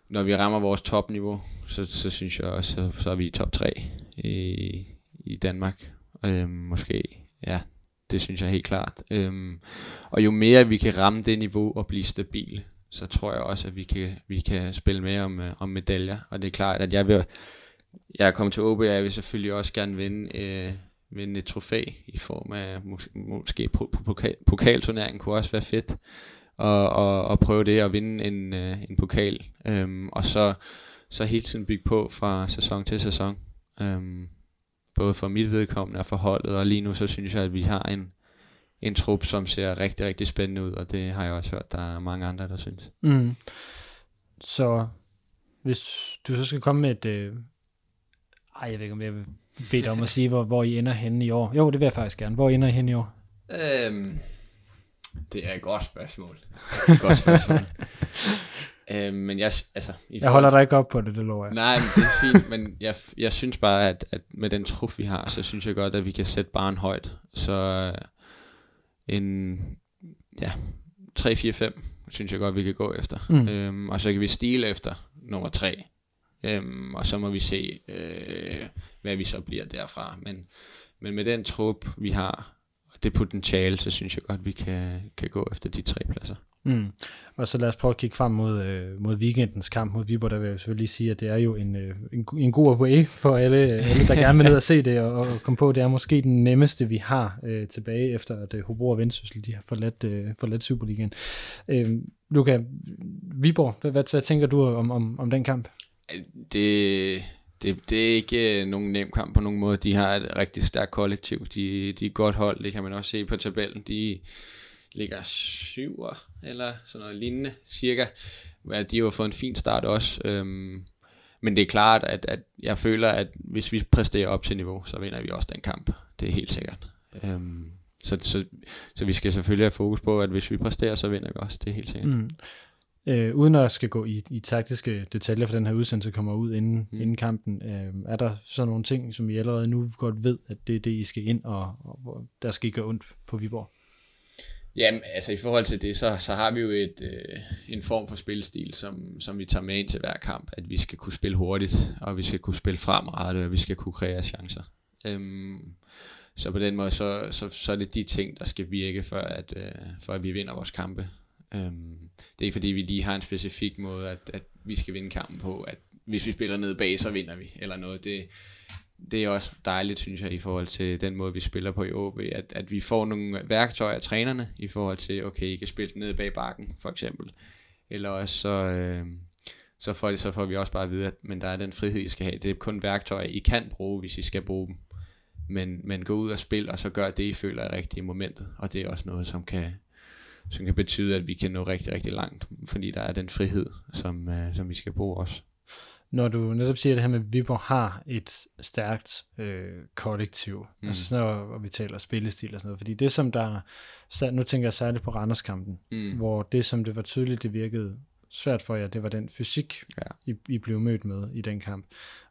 når vi rammer vores topniveau, så, så synes jeg også, så, så er vi i top 3 i, i Danmark. Øhm, måske, ja, det synes jeg helt klart. Øhm, og jo mere vi kan ramme det niveau og blive stabile, så tror jeg også, at vi kan, vi kan spille med om, øh, om medaljer. Og det er klart, at jeg vil, jeg er kommet til OB, og jeg vil selvfølgelig også gerne vinde, øh, vinde et trofæ i form af mås- måske på, på pokal, pokalturneringen kunne også være fedt. Og, og, og prøve det at vinde en, øh, en pokal. Øhm, og så, så hele tiden bygge på fra sæson til sæson. Øhm, både for mit vedkommende og for holdet. Og lige nu så synes jeg, at vi har en, en trup, som ser rigtig, rigtig spændende ud. Og det har jeg også hørt, der er mange andre, der synes. Mm. Så hvis du så skal komme med et... Øh... Ej, jeg ved ikke, om jeg vil bede dig om at sige, hvor, hvor I ender henne i år. Jo, det vil jeg faktisk gerne. Hvor ender I henne i år? Øhm, det er et godt spørgsmål. Et godt spørgsmål. (laughs) øhm, men jeg, altså, i Jeg holder dig ikke op på det, det lover jeg. Nej, men det er fint, (laughs) men jeg, jeg synes bare, at, at med den trup, vi har, så synes jeg godt, at vi kan sætte barn højt. Så øh, en, ja, 3, 4, 5, synes jeg godt, vi kan gå efter. Mm. Øhm, og så kan vi stile efter nummer 3. Øhm, og så må vi se, øh, hvad vi så bliver derfra. Men, men med den trup, vi har, og det potentiale, så synes jeg godt, vi kan, kan gå efter de tre pladser. Mm. Og så lad os prøve at kigge frem mod, øh, mod weekendens kamp mod Viborg. Der vil jeg selvfølgelig lige sige, at det er jo en, øh, en, en god away for alle, alle, der gerne vil ned og se det og, og komme på. Det er måske den nemmeste, vi har øh, tilbage, efter at øh, Hobro og Vendsyssel de har forladt, øh, forladt Superligaen. Øh, Luca, Viborg, hvad, hvad, hvad tænker du om, om, om den kamp? Det, det, det er ikke øh, nogen nem kamp på nogen måde. De har et rigtig stærkt kollektiv. De, de er godt hold, det kan man også se på tabellen. De ligger syver eller sådan noget lignende, cirka. Ja, de har fået en fin start også. Øhm, men det er klart, at, at jeg føler, at hvis vi præsterer op til niveau, så vinder vi også den kamp. Det er helt sikkert. Øhm, så, så, så vi skal selvfølgelig have fokus på, at hvis vi præsterer, så vinder vi også. Det er helt sikkert. Mm. Øh, uden at skal gå i, i taktiske detaljer, for den her udsendelse kommer ud inden, mm. inden kampen, øh, er der så nogle ting, som I allerede nu godt ved, at det er det, I skal ind, og, og der skal I gøre ondt på Viborg? Jamen, altså i forhold til det, så, så har vi jo et, øh, en form for spilstil, som, som vi tager med ind til hver kamp, at vi skal kunne spille hurtigt, og vi skal kunne spille fremrettet, og vi skal kunne kreere chancer. Øhm, så på den måde, så, så, så er det de ting, der skal virke, for at, øh, for at vi vinder vores kampe. Øhm, det er ikke fordi, vi lige har en specifik måde, at, at vi skal vinde kampen på, at hvis vi spiller ned bag, så vinder vi, eller noget. Det, det er også dejligt, synes jeg, i forhold til den måde, vi spiller på i OB, at, at vi får nogle værktøjer af trænerne, i forhold til, okay, I kan spille ned bag bakken, for eksempel. Eller også så, øh, så, får, så får vi også bare at vide, at men der er den frihed, I skal have. Det er kun værktøjer, I kan bruge, hvis I skal bruge dem. Men, men gå ud og spil, og så gør det, I føler er rigtigt i momentet. Og det er også noget, som kan, som kan betyde, at vi kan nå rigtig, rigtig langt, fordi der er den frihed, som, øh, som vi skal bruge også. Når du netop siger det her med, at Viborg har et stærkt øh, kollektiv, mm. altså sådan noget, hvor vi taler spillestil og sådan noget, fordi det som der, nu tænker jeg særligt på Randerskampen, mm. hvor det som det var tydeligt, det virkede svært for jer, det var den fysik, ja. I, I blev mødt med i den kamp.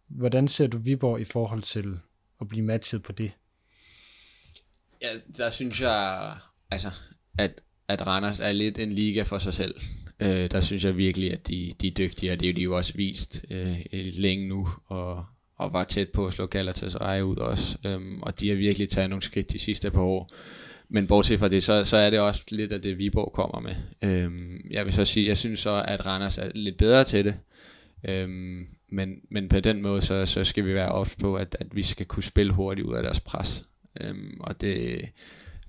Hvordan ser du Viborg i forhold til at blive matchet på det? Ja, der synes jeg, altså, at at Randers er lidt en liga for sig selv. Øh, der synes jeg virkelig, at de, de er dygtige, og det er de jo også vist øh, længe nu, og, og var tæt på at slå Galatasaray ud også. Øhm, og de har virkelig taget nogle skridt de sidste par år. Men bortset fra det, så, så er det også lidt af det, Viborg kommer med. Øhm, jeg vil så sige, jeg synes så, at Randers er lidt bedre til det. Øhm, men, men på den måde, så, så skal vi være ops på, at, at vi skal kunne spille hurtigt ud af deres pres. Øhm, og det,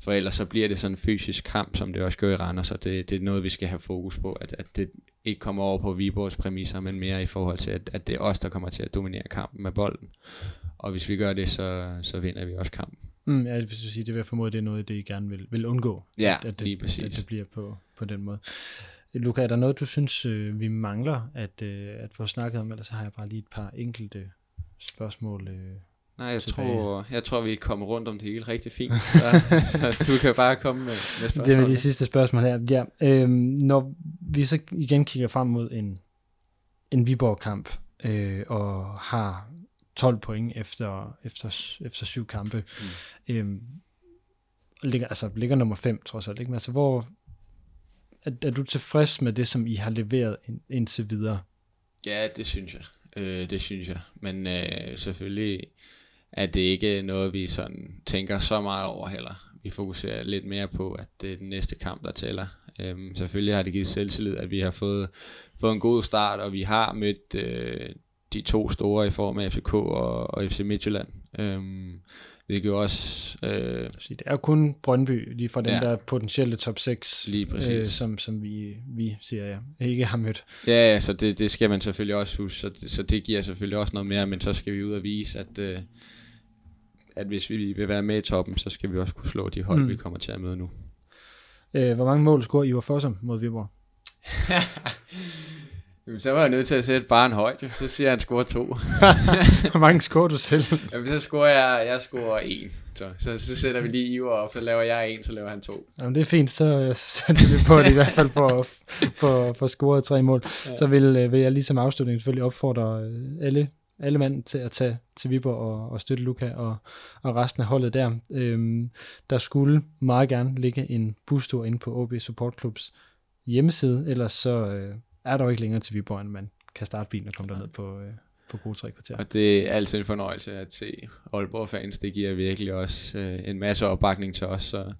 for ellers så bliver det sådan en fysisk kamp, som det også gør i Randers, så det, det er noget, vi skal have fokus på, at, at det ikke kommer over på Viborgs præmisser, men mere i forhold til, at, at det er os, der kommer til at dominere kampen med bolden. Og hvis vi gør det, så, så vinder vi også kampen. Mm, ja, hvis du siger, det vil jeg formode, det er noget, det I gerne vil, vil undgå. Ja, at, at det, præcis. At det bliver på, på den måde. Luca, er der noget, du synes, øh, vi mangler at, øh, at få snakket om, eller så har jeg bare lige et par enkelte spørgsmål øh, Nej, jeg tror, jeg tror, vi kommer rundt om det hele rigtig fint. (laughs) Så, så du kan bare komme med, med spørgsmål. Det er de sidste spørgsmål her. Ja, øhm, når vi så igen kigger frem mod en, en Viborg-kamp, øh, og har 12 point efter, efter, efter syv kampe, mm. øhm, ligger, altså, ligger nummer 5 trods alt. Ikke? Men altså, hvor, er, er du tilfreds med det, som I har leveret ind, indtil videre? Ja, det synes jeg. Øh, det synes jeg. Men øh, selvfølgelig at det ikke er noget, vi sådan tænker så meget over heller. Vi fokuserer lidt mere på, at det er den næste kamp, der tæller. Øhm, selvfølgelig har det givet selvtillid, at vi har fået, fået en god start, og vi har mødt øh, de to store i form af FCK og, og FC Midtjylland. Øhm, hvilket også... Øh, det er jo kun Brøndby, lige fra den ja, der potentielle top 6, lige præcis. Øh, som, som vi, vi siger, ja, ikke har mødt. Ja, så det, det skal man selvfølgelig også huske, så det, så det giver selvfølgelig også noget mere, men så skal vi ud og vise, at... Øh, at hvis vi vil være med i toppen, så skal vi også kunne slå de hold, mm. vi kommer til at møde nu. Øh, hvor mange mål scorer Ivar Fossum mod Viborg? (laughs) Jamen, så var jeg nødt til at sætte bare en højt. Så siger jeg, at han scorer to. (laughs) hvor mange scorer du selv? (laughs) Jamen, så scorer jeg, jeg scorer en. Så, så, så sætter vi lige Ivar op, så laver jeg en, så laver han to. Jamen, det er fint, så sætter vi på det i hvert fald for, for, for scoret tre mål. Ja. Så vil, øh, vil jeg ligesom afslutning selvfølgelig opfordre øh, alle alle mand til at tage til Viborg og, og støtte Luca og, og resten af holdet der. Øhm, der skulle meget gerne ligge en bustur inde på OB Support Clubs hjemmeside, ellers så øh, er der jo ikke længere til Viborg, end man kan starte bilen og komme derned på, øh, på gode tre kvarter. Og det er altid en fornøjelse at se Aalborg fans. Det giver virkelig også øh, en masse opbakning til os. Så,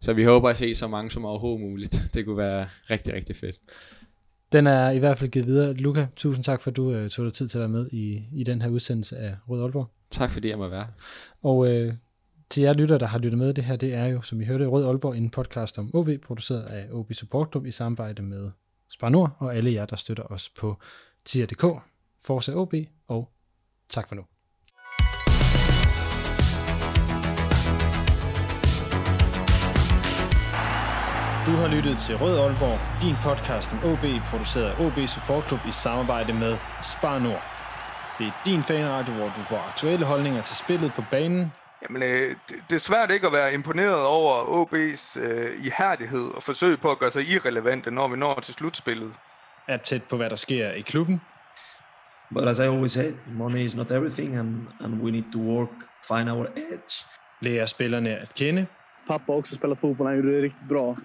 så vi håber at se så mange som overhovedet muligt. Det kunne være rigtig, rigtig fedt. Den er i hvert fald givet videre. Luca, tusind tak for, at du uh, tog dig tid til at være med i, i den her udsendelse af Rød Aalborg. Tak fordi jeg må være. Og uh, til jer lytter, der har lyttet med det her, det er jo, som I hørte, Rød Aalborg, en podcast om OB, produceret af OB Support Club i samarbejde med Spar Nord, og alle jer, der støtter os på tier.dk, Forza OB og Tak for nu. Du har lyttet til Rød Aalborg, din podcast om OB, produceret af OB Support Club i samarbejde med Spar Nord. Det er din fanradio, hvor du får aktuelle holdninger til spillet på banen. Jamen, øh, det, er svært ikke at være imponeret over OB's øh, ihærdighed og forsøg på at gøre sig irrelevante, når vi når til slutspillet. Er tæt på, hvad der sker i klubben. But as I always say, money is not everything, and, and we need to work, find our edge. Lærer spillerne at kende. Pappa har också spelat fotboll, han gjorde det riktigt bra.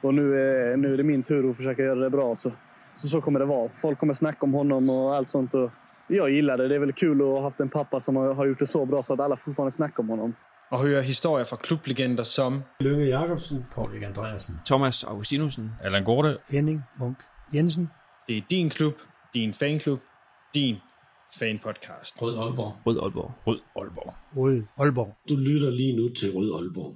Och nu är, nu är det min tur att försöka göra det bra. Så, så, så kommer det vara. Folk kommer snacka om honom och allt sånt. Och jag gillar det. Det är väl kul att ha haft en pappa som har, har gjort det så bra så att alla fortfarande snackar om honom. Og høre historier fra klublegender som Lønge Jacobsen. Paul Andreasen. Thomas Augustinusen. Allan Gorte. Henning Munk Jensen. Det er din klub, din fanklub, din fanpodcast. Rød Aalborg. Rød Aalborg. Rød Aalborg. Rød Aalborg. Du lytter lige nu til Rød Aalborg.